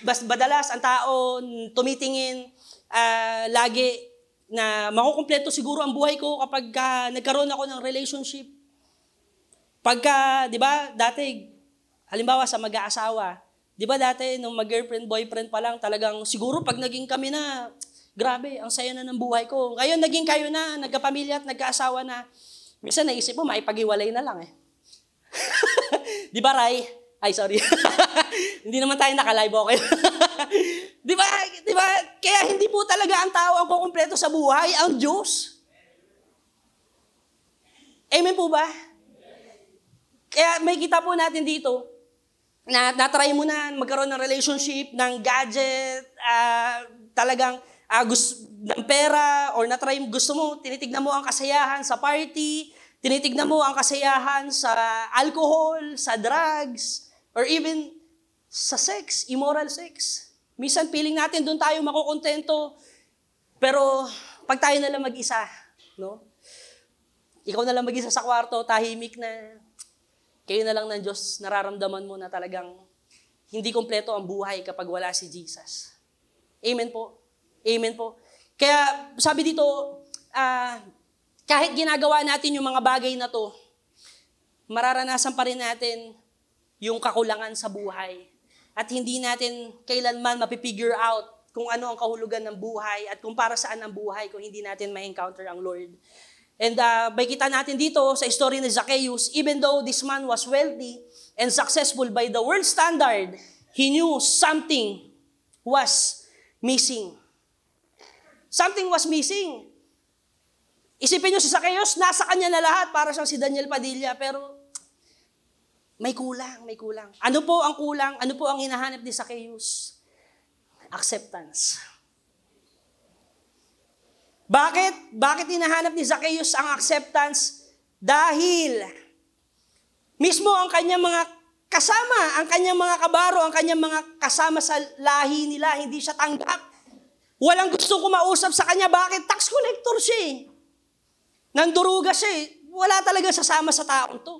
bas badalas ang tao tumitingin ah, lagi na makukumpleto siguro ang buhay ko kapag ka nagkaroon ako ng relationship. Pagka, di ba, dati, halimbawa sa mag-aasawa, di ba dati nung mag-girlfriend, boyfriend pa lang, talagang siguro pag naging kami na, grabe, ang saya na ng buhay ko. Ngayon, naging kayo na, nagkapamilya at nagkaasawa na, minsan naisip mo, maipag-iwalay na lang eh. di ba, Ray? Ay, sorry. hindi naman tayo naka-live, okay? di ba? Di ba? Kaya hindi po talaga ang tao ang kukumpleto sa buhay, ang Diyos. Amen po ba? Kaya may kita po natin dito, na natry mo na magkaroon ng relationship, ng gadget, ah, talagang ah, gusto, ng pera, or natry mo, gusto mo, tinitignan mo ang kasayahan sa party, tinitignan mo ang kasayahan sa alcohol, sa drugs, or even sa sex, immoral sex. Minsan feeling natin doon tayo makukontento, pero pag tayo na lang mag-isa, no? Ikaw na lang mag-isa sa kwarto, tahimik na, kayo na lang ng Diyos, nararamdaman mo na talagang hindi kompleto ang buhay kapag wala si Jesus. Amen po. Amen po. Kaya sabi dito, ah, kahit ginagawa natin yung mga bagay na to, mararanasan pa rin natin yung kakulangan sa buhay. At hindi natin kailanman mapipigure out kung ano ang kahulugan ng buhay at kung para saan ang buhay kung hindi natin ma-encounter ang Lord. And uh, may kita natin dito sa story ni Zacchaeus, even though this man was wealthy and successful by the world standard, he knew something was missing. Something was missing. Isipin nyo si Zacchaeus, nasa kanya na lahat para siyang si Daniel Padilla, pero may kulang, may kulang. Ano po ang kulang? Ano po ang hinahanap ni Zacchaeus? Acceptance. Bakit? Bakit hinahanap ni Zacchaeus ang acceptance? Dahil mismo ang kanyang mga kasama, ang kanyang mga kabaro, ang kanyang mga kasama sa lahi nila, hindi siya tanggap. Walang gusto kumausap sa kanya. Bakit? Tax collector siya eh. Nanduruga siya eh. Wala talaga sasama sa taong to.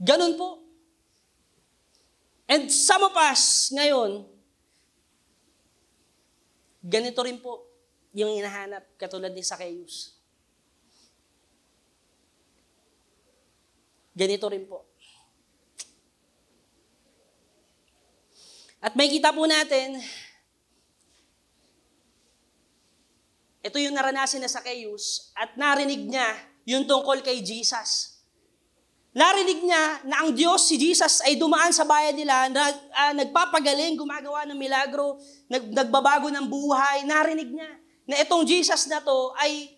Ganun po. And some of us ngayon, ganito rin po yung hinahanap katulad ni Zacchaeus. Ganito rin po. At may kita po natin, ito yung naranasin na Zacchaeus at narinig niya yung tungkol kay Jesus. Narinig niya na ang Diyos, si Jesus, ay dumaan sa bayan nila, na, ah, nagpapagaling, gumagawa ng milagro, nag, nagbabago ng buhay. Narinig niya na itong Jesus na to ay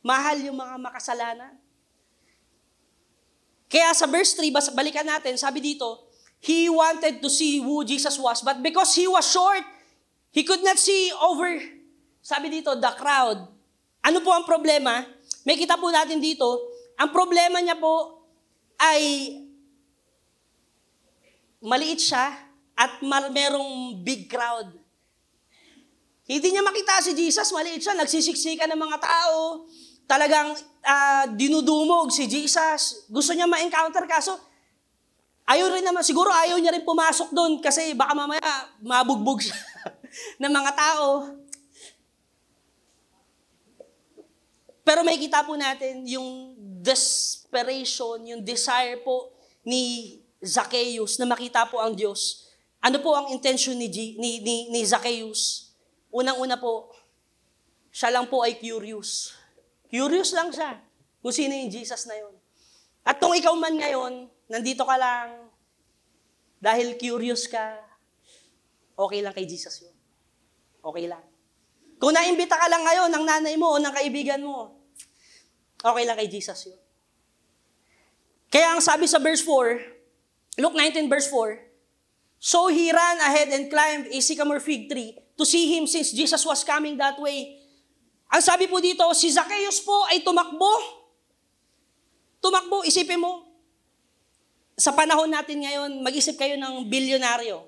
mahal yung mga makasalanan. Kaya sa verse 3, bas- balikan natin, sabi dito, He wanted to see who Jesus was, but because he was short, he could not see over, sabi dito, the crowd. Ano po ang problema? May kita po natin dito, ang problema niya po ay maliit siya at merong big crowd. Hindi niya makita si Jesus, maliit siya, nagsisiksikan ng mga tao, talagang ah, dinudumog si Jesus. Gusto niya ma-encounter kaso ayaw rin naman, siguro ayaw niya rin pumasok doon kasi baka mamaya mabugbog siya ng mga tao. Pero may kita po natin yung desperation, yung desire po ni Zacchaeus na makita po ang Diyos. Ano po ang intention ni, G- ni, ni, ni Zacchaeus? Unang-una po, siya lang po ay curious. Curious lang siya kung sino yung Jesus na yon. At kung ikaw man ngayon, nandito ka lang, dahil curious ka, okay lang kay Jesus yun. Okay lang. Kung naimbita ka lang ngayon ng nanay mo o ng kaibigan mo, okay lang kay Jesus yun. Kaya ang sabi sa verse 4, Luke 19 verse 4, So he ran ahead and climbed a sycamore fig tree to see him since Jesus was coming that way. Ang sabi po dito, si Zacchaeus po ay tumakbo. Tumakbo, isipin mo, sa panahon natin ngayon, mag-isip kayo ng bilyonaryo.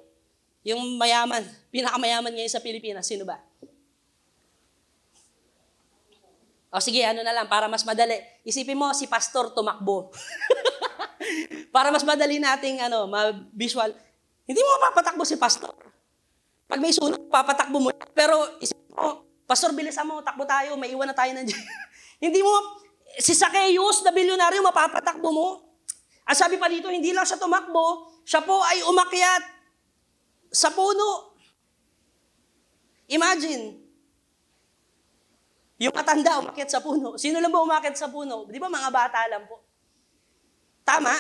Yung mayaman, pinakamayaman ngayon sa Pilipinas, sino ba? O sige, ano na lang, para mas madali. Isipin mo, si pastor tumakbo. para mas madali nating ano, ma-visual. Hindi mo mapapatakbo si pastor. Pag may sunog, papatakbo mo. Pero isipin mo, pastor, bilisan mo, takbo tayo, may iwan na tayo ng Hindi mo, si Zacchaeus na bilyonaryo, mapapatakbo mo. Ang sabi pa dito, hindi lang siya tumakbo, siya po ay umakyat sa puno. Imagine, yung matanda umakyat sa puno. Sino lang ba umakyat sa puno? Di ba mga bata lang po? Tama?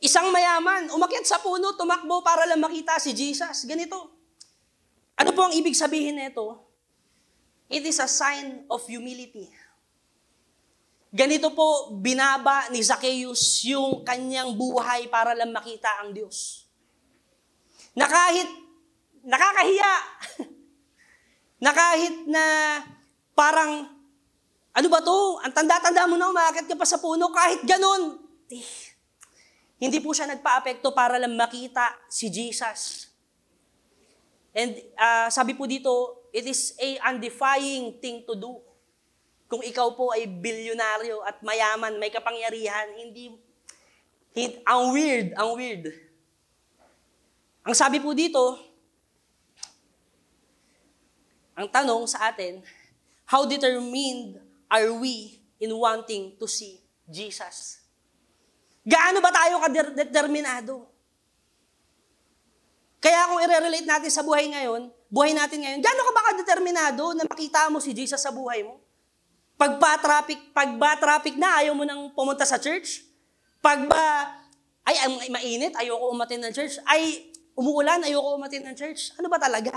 Isang mayaman, umakyat sa puno, tumakbo para lang makita si Jesus. Ganito. Ano po ang ibig sabihin nito? It is a sign of humility. Ganito po, binaba ni Zacchaeus yung kanyang buhay para lang makita ang Diyos. Na kahit nakakahiya, na kahit na parang, ano ba to? Ang tanda-tanda mo na umakit ka pa sa puno, kahit ganun. Eh, hindi po siya nagpa-apekto para lang makita si Jesus. And ah, sabi po dito, it is a undefying thing to do. Kung ikaw po ay bilyonaryo at mayaman, may kapangyarihan, hindi, hindi ang weird, ang weird. Ang sabi po dito, ang tanong sa atin, how determined are we in wanting to see Jesus? Gaano ba tayo kadeterminado? Kaya kung i-relate natin sa buhay ngayon, buhay natin ngayon, gaano ka ba kadeterminado na makita mo si Jesus sa buhay mo? Pag ba traffic, pag ba traffic na, ayaw mo nang pumunta sa church? Pag ba, ay, ang mainit, ayoko umatin ng church. Ay, umuulan, ayoko umatin ng church. Ano ba talaga?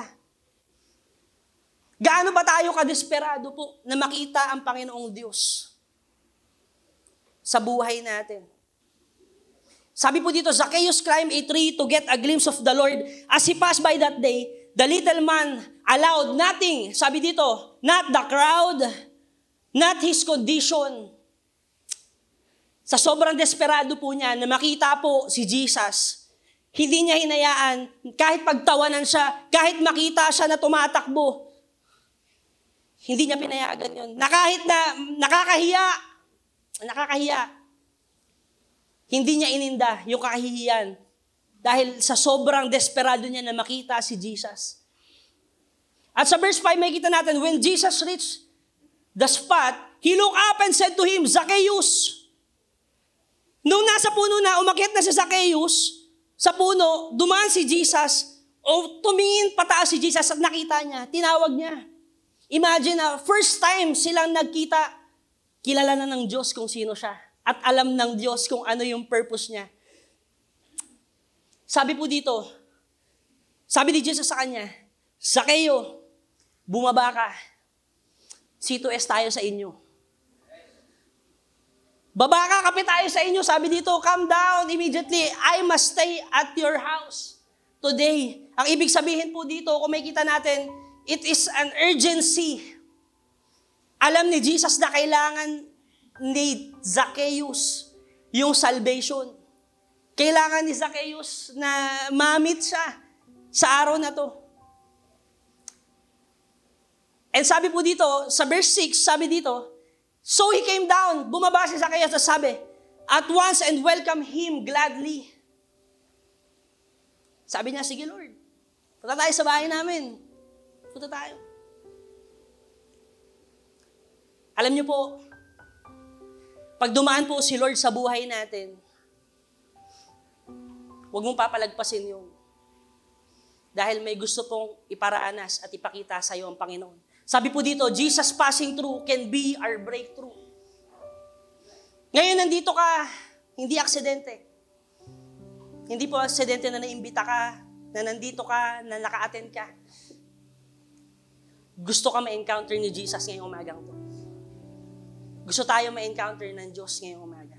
Gaano ba tayo kadesperado po na makita ang Panginoong Diyos sa buhay natin? Sabi po dito, Zacchaeus climbed a tree to get a glimpse of the Lord. As he passed by that day, the little man allowed nothing. Sabi dito, not the crowd, not his condition. Sa sobrang desperado po niya na makita po si Jesus, hindi niya hinayaan, kahit pagtawanan siya, kahit makita siya na tumatakbo, hindi niya pinayagan yun. Na kahit na nakakahiya, nakakahiya, hindi niya ininda yung kahihiyan dahil sa sobrang desperado niya na makita si Jesus. At sa verse 5, may kita natin, when Jesus reached the spot, he looked up and said to him, Zacchaeus. Nung nasa puno na, umakyat na si Zacchaeus, sa puno, dumaan si Jesus, o tumingin pataas si Jesus at nakita niya, tinawag niya. Imagine na first time silang nagkita, kilala na ng Diyos kung sino siya. At alam ng Diyos kung ano yung purpose niya. Sabi po dito, sabi ni Jesus sa kanya, Sakeo, bumaba ka. C2S tayo sa inyo. Baba ka, kapit tayo sa inyo. Sabi dito, come down immediately. I must stay at your house today. Ang ibig sabihin po dito, kung may kita natin, it is an urgency. Alam ni Jesus na kailangan ni Zacchaeus yung salvation. Kailangan ni Zacchaeus na mamit siya sa araw na to. And sabi po dito, sa verse 6, sabi dito, So he came down, bumaba si Zacchaeus at sabi, At once and welcome him gladly. Sabi niya, sige Lord, punta tayo sa bahay namin. Punta tayo. Alam niyo po, pag dumaan po si Lord sa buhay natin, huwag mong papalagpasin yung dahil may gusto pong iparaanas at ipakita sa iyo ang Panginoon. Sabi po dito, Jesus passing through can be our breakthrough. Ngayon, nandito ka, hindi aksidente. Hindi po aksidente na naimbita ka, na nandito ka, na naka-attend ka. Gusto ka ma-encounter ni Jesus ngayong umagang to. Gusto tayo ma-encounter ng Diyos ngayong umaga.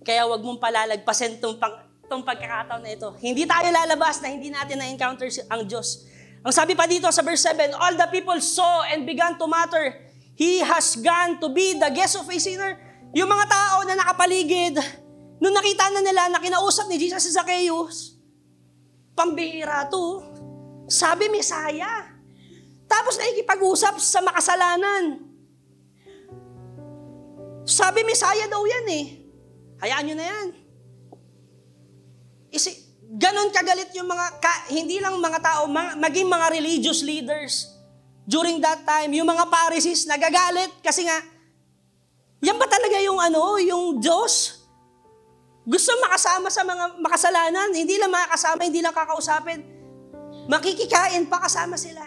Kaya wag mong palalagpasin itong, pang, itong pagkakataon na ito. Hindi tayo lalabas na hindi natin na-encounter ang Diyos. Ang sabi pa dito sa verse 7, All the people saw and began to matter. He has gone to be the guest of a sinner. Yung mga tao na nakapaligid, nung nakita na nila na kinausap ni Jesus si Zacchaeus, pambihira to. Sabi, Mesaya. Tapos nakikipag-usap sa makasalanan. Sabi, Mesaya daw yan eh. Hayaan nyo na yan. Isi, ganon kagalit yung mga, ka, hindi lang mga tao, mga, maging mga religious leaders during that time, yung mga Pharisees nagagalit kasi nga, yan ba talaga yung ano, yung Diyos? Gusto makasama sa mga makasalanan, hindi lang makakasama, hindi lang kakausapin. Makikikain pa kasama sila.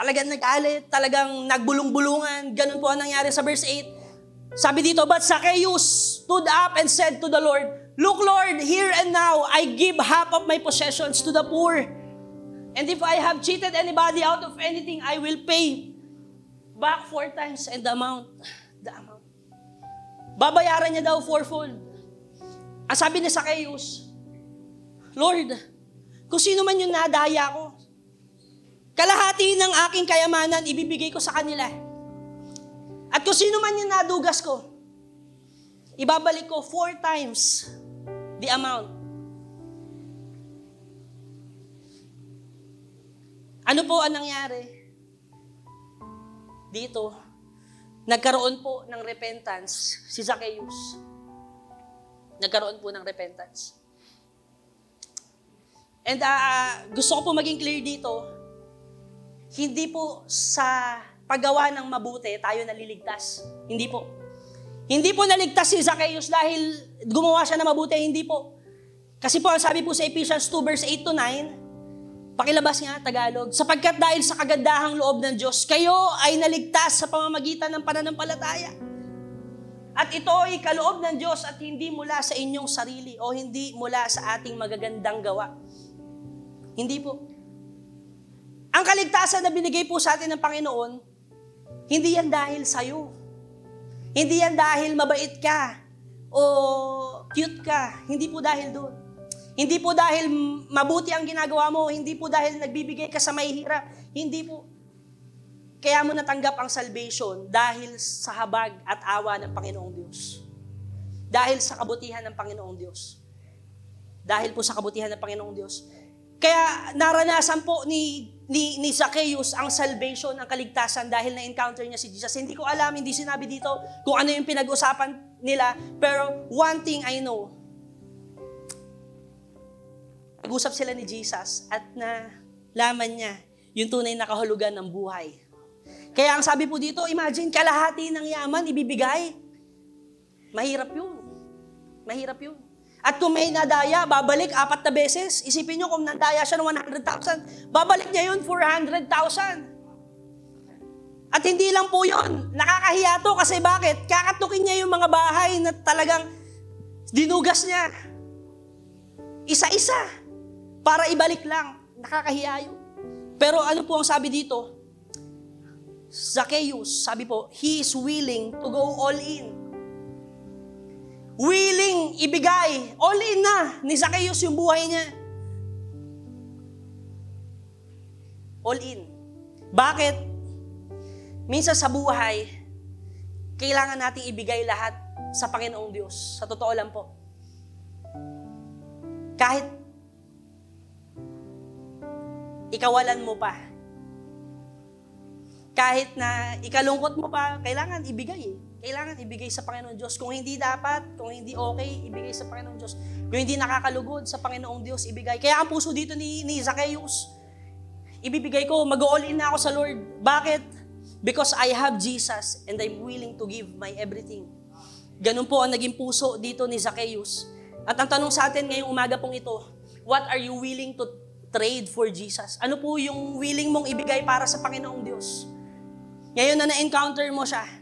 Talagang nagalit, talagang nagbulong-bulungan. Ganun po ang nangyari sa verse 8. Sabi dito, But Zacchaeus stood up and said to the Lord, Look, Lord, here and now, I give half of my possessions to the poor. And if I have cheated anybody out of anything, I will pay back four times and the amount. The amount. Babayaran niya daw fourfold. Ang sabi ni Zacchaeus, Lord, kung sino man yung nadaya ko, kalahati ng aking kayamanan ibibigay ko sa kanila. At kung sino man yung nadugas ko, ibabalik ko four times the amount. Ano po ang nangyari? Dito, nagkaroon po ng repentance si Zacchaeus. Nagkaroon po ng repentance. And ah, gusto ko po maging clear dito, hindi po sa paggawa ng mabuti tayo naliligtas. Hindi po. Hindi po naligtas si Zacchaeus dahil gumawa siya ng mabuti, hindi po. Kasi po, ang sabi po sa Ephesians 2 verse 8 to 9, pakilabas nga Tagalog, sapagkat dahil sa kagandahang loob ng Diyos, kayo ay naligtas sa pamamagitan ng pananampalataya. At ito ay kaloob ng Diyos at hindi mula sa inyong sarili o hindi mula sa ating magagandang gawa. Hindi po. Ang kaligtasan na binigay po sa atin ng Panginoon, hindi yan dahil sa'yo. Hindi yan dahil mabait ka o cute ka. Hindi po dahil doon. Hindi po dahil mabuti ang ginagawa mo. Hindi po dahil nagbibigay ka sa mahihirap. Hindi po. Kaya mo natanggap ang salvation dahil sa habag at awa ng Panginoong Diyos. Dahil sa kabutihan ng Panginoong Diyos. Dahil po sa kabutihan ng Panginoong Diyos. Kaya naranasan po ni, ni, ni Zacchaeus ang salvation, ang kaligtasan dahil na-encounter niya si Jesus. Hindi ko alam, hindi sinabi dito kung ano yung pinag-usapan nila. Pero one thing I know, nag-usap sila ni Jesus at na laman niya yung tunay na kahulugan ng buhay. Kaya ang sabi po dito, imagine kalahati ng yaman ibibigay. Mahirap yun. Mahirap yun. At kung may nadaya, babalik apat na beses. Isipin nyo kung nadaya siya ng 100,000, babalik niya yun 400,000. At hindi lang po yun. Nakakahiya to kasi bakit? Kakatukin niya yung mga bahay na talagang dinugas niya. Isa-isa. Para ibalik lang. Nakakahiya yun. Pero ano po ang sabi dito? Zacchaeus, sabi po, he is willing to go all in. Willing ibigay. All in na ni Zacchaeus yung buhay niya. All in. Bakit? Minsan sa buhay, kailangan nating ibigay lahat sa Panginoong Diyos. Sa totoo lang po. Kahit ikawalan mo pa. Kahit na ikalungkot mo pa, kailangan ibigay eh. Kailangan ibigay sa Panginoong Diyos. Kung hindi dapat, kung hindi okay, ibigay sa Panginoong Diyos. Kung hindi nakakalugod sa Panginoong Diyos, ibigay. Kaya ang puso dito ni, ni Zacchaeus, ibibigay ko, mag-all in na ako sa Lord. Bakit? Because I have Jesus and I'm willing to give my everything. Ganun po ang naging puso dito ni Zacchaeus. At ang tanong sa atin ngayong umaga pong ito, what are you willing to trade for Jesus? Ano po yung willing mong ibigay para sa Panginoong Diyos? Ngayon na na-encounter mo siya,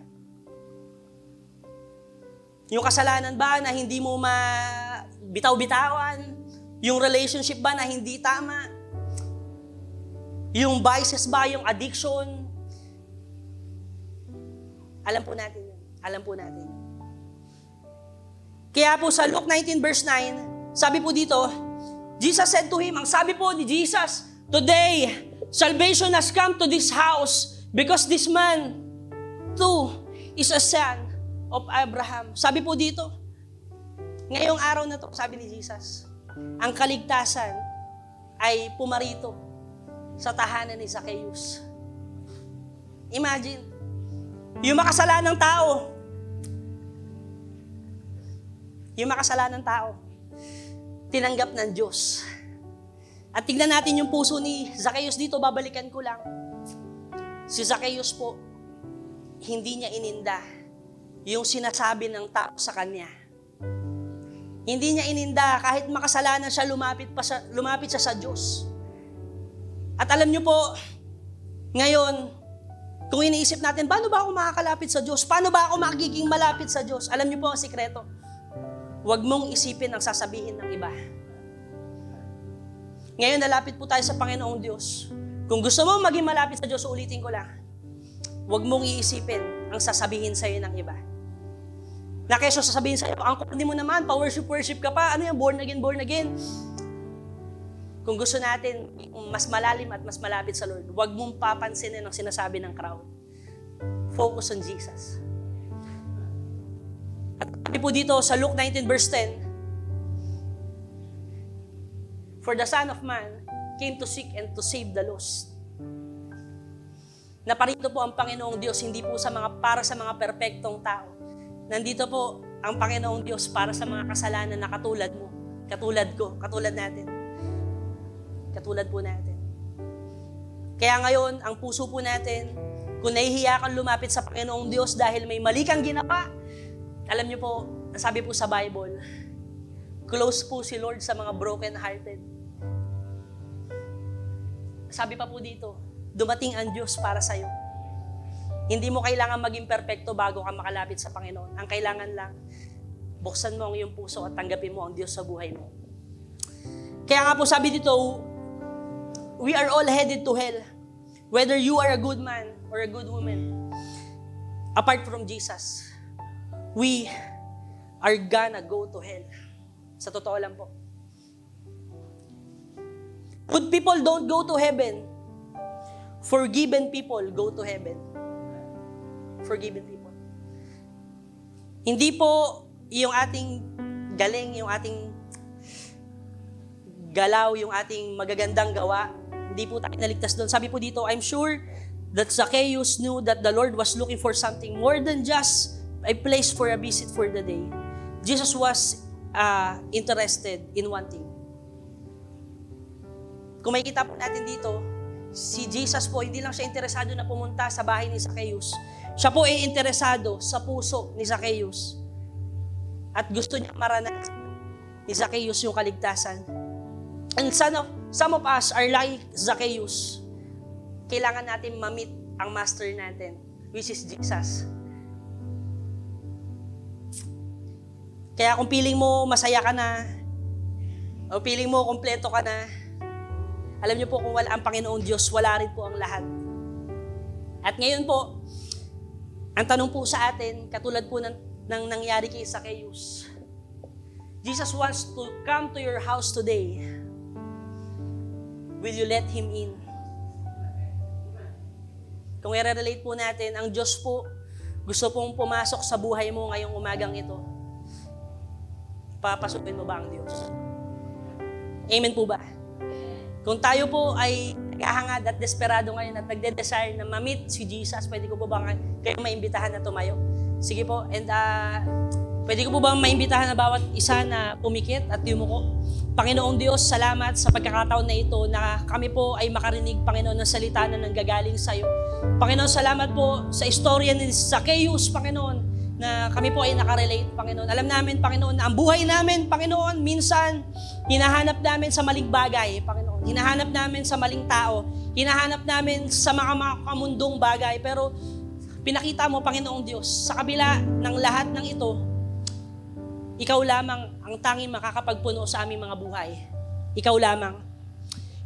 yung kasalanan ba na hindi mo ma bitaw-bitawan? Yung relationship ba na hindi tama? Yung vices ba, yung addiction? Alam po natin yun. Alam po natin. Kaya po sa Luke 19 verse 9, sabi po dito, Jesus said to him, ang sabi po ni Jesus, Today, salvation has come to this house because this man too is a son of Abraham. Sabi po dito, ngayong araw na to, sabi ni Jesus, ang kaligtasan ay pumarito sa tahanan ni Zacchaeus. Imagine, yung makasalanang tao, yung makasalanang tao, tinanggap ng Diyos. At tignan natin yung puso ni Zacchaeus dito, babalikan ko lang. Si Zacchaeus po, hindi niya ininda yung sinasabi ng tao sa kanya. Hindi niya ininda, kahit makasalanan siya, lumapit, pa sa, lumapit siya sa Diyos. At alam niyo po, ngayon, kung iniisip natin, paano ba ako makakalapit sa Diyos? Paano ba ako magiging malapit sa Diyos? Alam niyo po ang sikreto. Huwag mong isipin ang sasabihin ng iba. Ngayon, nalapit po tayo sa Panginoong Diyos. Kung gusto mo maging malapit sa Diyos, ulitin ko lang. Huwag mong iisipin ang sasabihin sa'yo ng iba. Na keso sasabihin sa'yo, ang kundi mo naman, pa-worship-worship ka pa, ano yan, born again, born again. Kung gusto natin mas malalim at mas malapit sa Lord, huwag mong papansinin ang sinasabi ng crowd. Focus on Jesus. At sabi po dito sa Luke 19 verse 10, For the Son of Man came to seek and to save the lost. Naparito po ang Panginoong Diyos, hindi po sa mga para sa mga perpektong tao. Nandito po ang Panginoong Diyos para sa mga kasalanan na katulad mo, katulad ko, katulad natin. Katulad po natin. Kaya ngayon, ang puso po natin, kung nahihiya kang lumapit sa Panginoong Diyos dahil may mali kang ginawa, alam niyo po, ang sabi po sa Bible, close po si Lord sa mga broken-hearted. Sabi pa po dito, dumating ang Diyos para sa'yo. Hindi mo kailangan maging perpekto bago ka makalapit sa Panginoon. Ang kailangan lang, buksan mo ang iyong puso at tanggapin mo ang Diyos sa buhay mo. Kaya nga po sabi dito, we are all headed to hell. Whether you are a good man or a good woman, apart from Jesus, we are gonna go to hell. Sa totoo lang po. Good people don't go to heaven. Forgiven people go to heaven. Forgiven people. Hindi po yung ating galing, yung ating galaw, yung ating magagandang gawa, hindi po tayo naligtas doon. Sabi po dito, I'm sure that Zacchaeus knew that the Lord was looking for something more than just a place for a visit for the day. Jesus was uh, interested in one thing. Kung makikita po natin dito, si Jesus po, hindi lang siya interesado na pumunta sa bahay ni Zacchaeus. Siya po ay interesado sa puso ni Zacchaeus. At gusto niya maranasan ni Zacchaeus yung kaligtasan. And some of, some of us are like Zacchaeus. Kailangan natin ma-meet ang master natin, which is Jesus. Kaya kung piling mo masaya ka na, o piling mo kompleto ka na, alam niyo po kung wala ang Panginoong Diyos, wala rin po ang lahat. At ngayon po, ang tanong po sa atin, katulad po ng, ng nangyari kay Zacchaeus, Jesus wants to come to your house today. Will you let Him in? Kung i-relate po natin, ang Diyos po gusto pong pumasok sa buhay mo ngayong umagang ito. Papasukin mo ba ang Diyos? Amen po ba? Kung tayo po ay naghahangad at desperado ngayon at nagde-desire na ma-meet si Jesus, pwede ko po ba kayo maimbitahan na tumayo? Sige po, and uh, pwede ko po ba maimbitahan na bawat isa na pumikit at yumuko? Panginoong Diyos, salamat sa pagkakataon na ito na kami po ay makarinig, Panginoon, ng salita na nanggagaling sa iyo. Panginoon, salamat po sa istorya ni Zacchaeus, Panginoon, na kami po ay nakarelate, Panginoon. Alam namin, Panginoon, na ang buhay namin, Panginoon, minsan, hinahanap namin sa maling bagay, Panginoon. Hinahanap namin sa maling tao. Hinahanap namin sa mga makamundong bagay. Pero, pinakita mo, Panginoong Diyos, sa kabila ng lahat ng ito, ikaw lamang ang tanging makakapagpuno sa aming mga buhay. Ikaw lamang.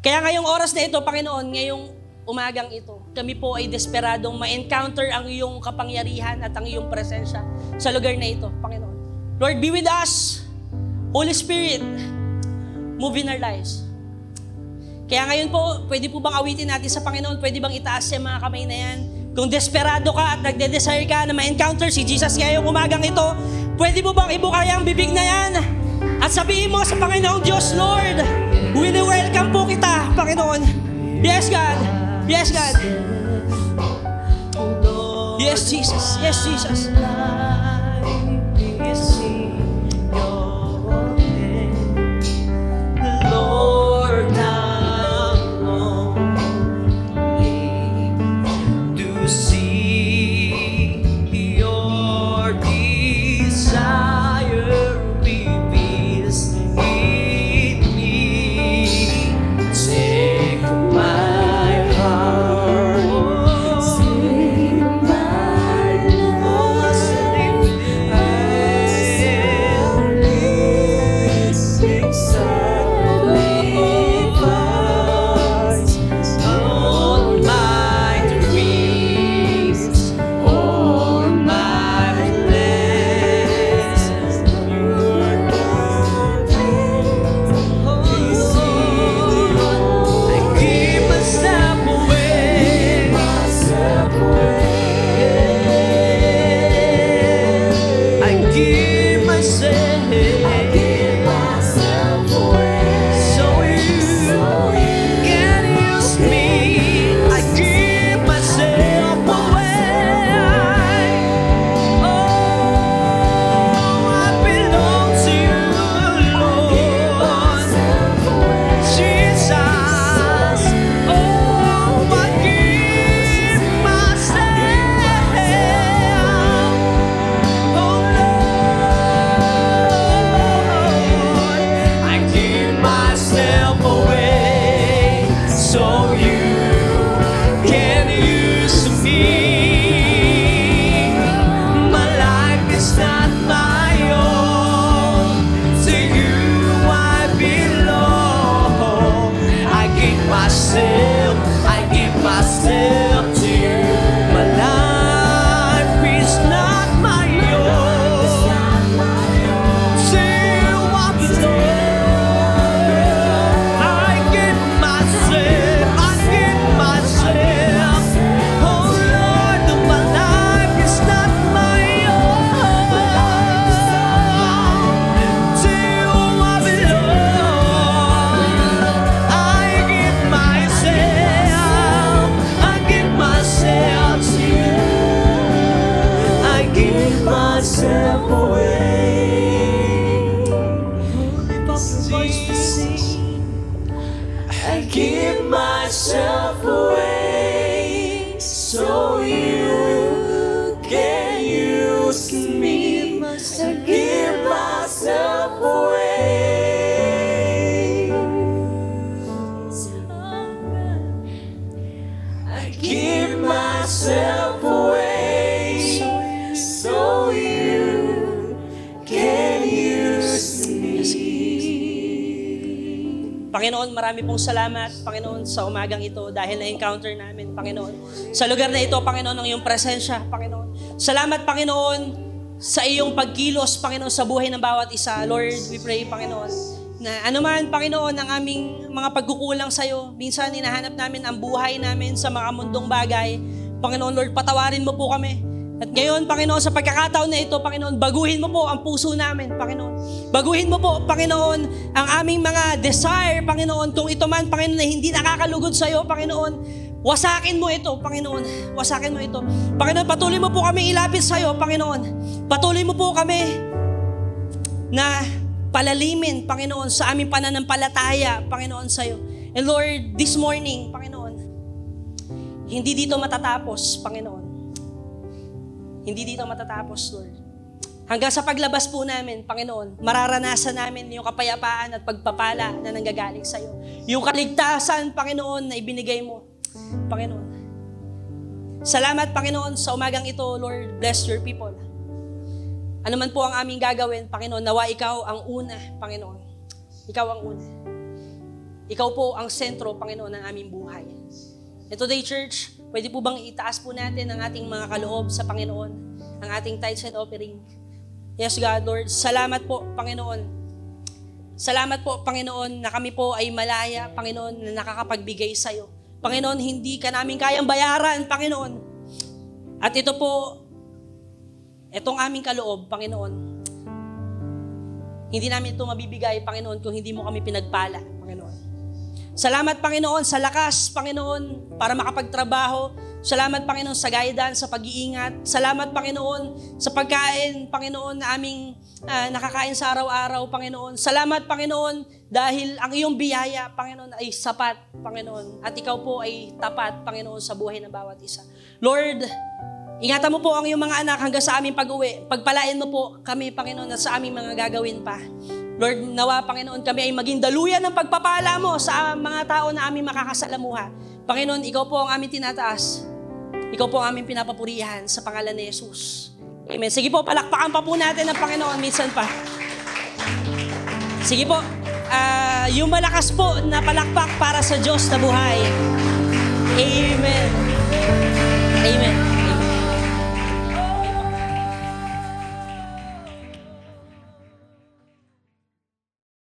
Kaya ngayong oras na ito, Panginoon, ngayong umagang ito, kami po ay desperadong ma-encounter ang iyong kapangyarihan at ang iyong presensya sa lugar na ito, Panginoon. Lord, be with us. Holy Spirit, move in our lives. Kaya ngayon po, pwede po bang awitin natin sa Panginoon? Pwede bang itaas yung mga kamay na yan? Kung desperado ka at nagde-desire ka na ma-encounter si Jesus ngayong umagang ito, pwede mo bang ibukay ang bibig na yan? At sabihin mo sa Panginoong Diyos, Lord, wini-welcome po kita, Panginoon. Yes, God. Yes, God. Yes, Jesus. Yes, Jesus. Umagang ito dahil na-encounter namin, Panginoon. Sa lugar na ito, Panginoon, ang iyong presensya, Panginoon. Salamat, Panginoon, sa iyong pagkilos, Panginoon, sa buhay ng bawat isa. Lord, we pray, Panginoon, na anuman, Panginoon, ang aming mga pagkukulang sa iyo. Minsan, hinahanap namin ang buhay namin sa mga mundong bagay. Panginoon, Lord, patawarin mo po kami. Ngayon, Panginoon, sa pagkakataon na ito, Panginoon, baguhin mo po ang puso namin, Panginoon. Baguhin mo po, Panginoon, ang aming mga desire, Panginoon. Kung ito man, Panginoon, na hindi nakakalugod sa iyo, Panginoon, wasakin mo ito, Panginoon. Wasakin mo ito. Panginoon, patuloy mo po kami ilapit sa iyo, Panginoon. Patuloy mo po kami na palalimin, Panginoon, sa aming pananampalataya, Panginoon, sa iyo. And Lord, this morning, Panginoon, hindi dito matatapos, Panginoon. Hindi dito matatapos, Lord. Hanggang sa paglabas po namin, Panginoon, mararanasan namin yung kapayapaan at pagpapala na nanggagaling sa iyo. Yung kaligtasan, Panginoon, na ibinigay mo, Panginoon. Salamat, Panginoon, sa umagang ito, Lord. Bless your people. Ano man po ang aming gagawin, Panginoon, nawa ikaw ang una, Panginoon. Ikaw ang una. Ikaw po ang sentro, Panginoon, ng aming buhay. And today, church, pwede po bang itaas po natin ang ating mga kaloob sa Panginoon, ang ating tithes and offering? Yes, God, Lord. Salamat po, Panginoon. Salamat po, Panginoon, na kami po ay malaya, Panginoon, na nakakapagbigay sa iyo. Panginoon, hindi ka namin kayang bayaran, Panginoon. At ito po, itong aming kaloob, Panginoon, hindi namin ito mabibigay, Panginoon, kung hindi mo kami pinagpala, Panginoon. Salamat, Panginoon, sa lakas, Panginoon, para makapagtrabaho. Salamat, Panginoon, sa guidance, sa pag-iingat. Salamat, Panginoon, sa pagkain, Panginoon, na aming ah, nakakain sa araw-araw, Panginoon. Salamat, Panginoon, dahil ang iyong biyaya, Panginoon, ay sapat, Panginoon. At ikaw po ay tapat, Panginoon, sa buhay ng bawat isa. Lord, ingatan mo po ang iyong mga anak hanggang sa aming pag-uwi. Pagpalain mo po kami, Panginoon, at sa aming mga gagawin pa. Lord, nawa, Panginoon, kami ay maging daluyan ng pagpapala mo sa mga tao na aming makakasalamuha. Panginoon, ikaw po ang aming tinataas. Ikaw po ang aming pinapapurihan sa pangalan ni Jesus. Amen. Sige po, palakpakan pa po natin ang Panginoon minsan pa. Sige po, ah, yung malakas po na palakpak para sa Diyos na buhay. Amen. Amen.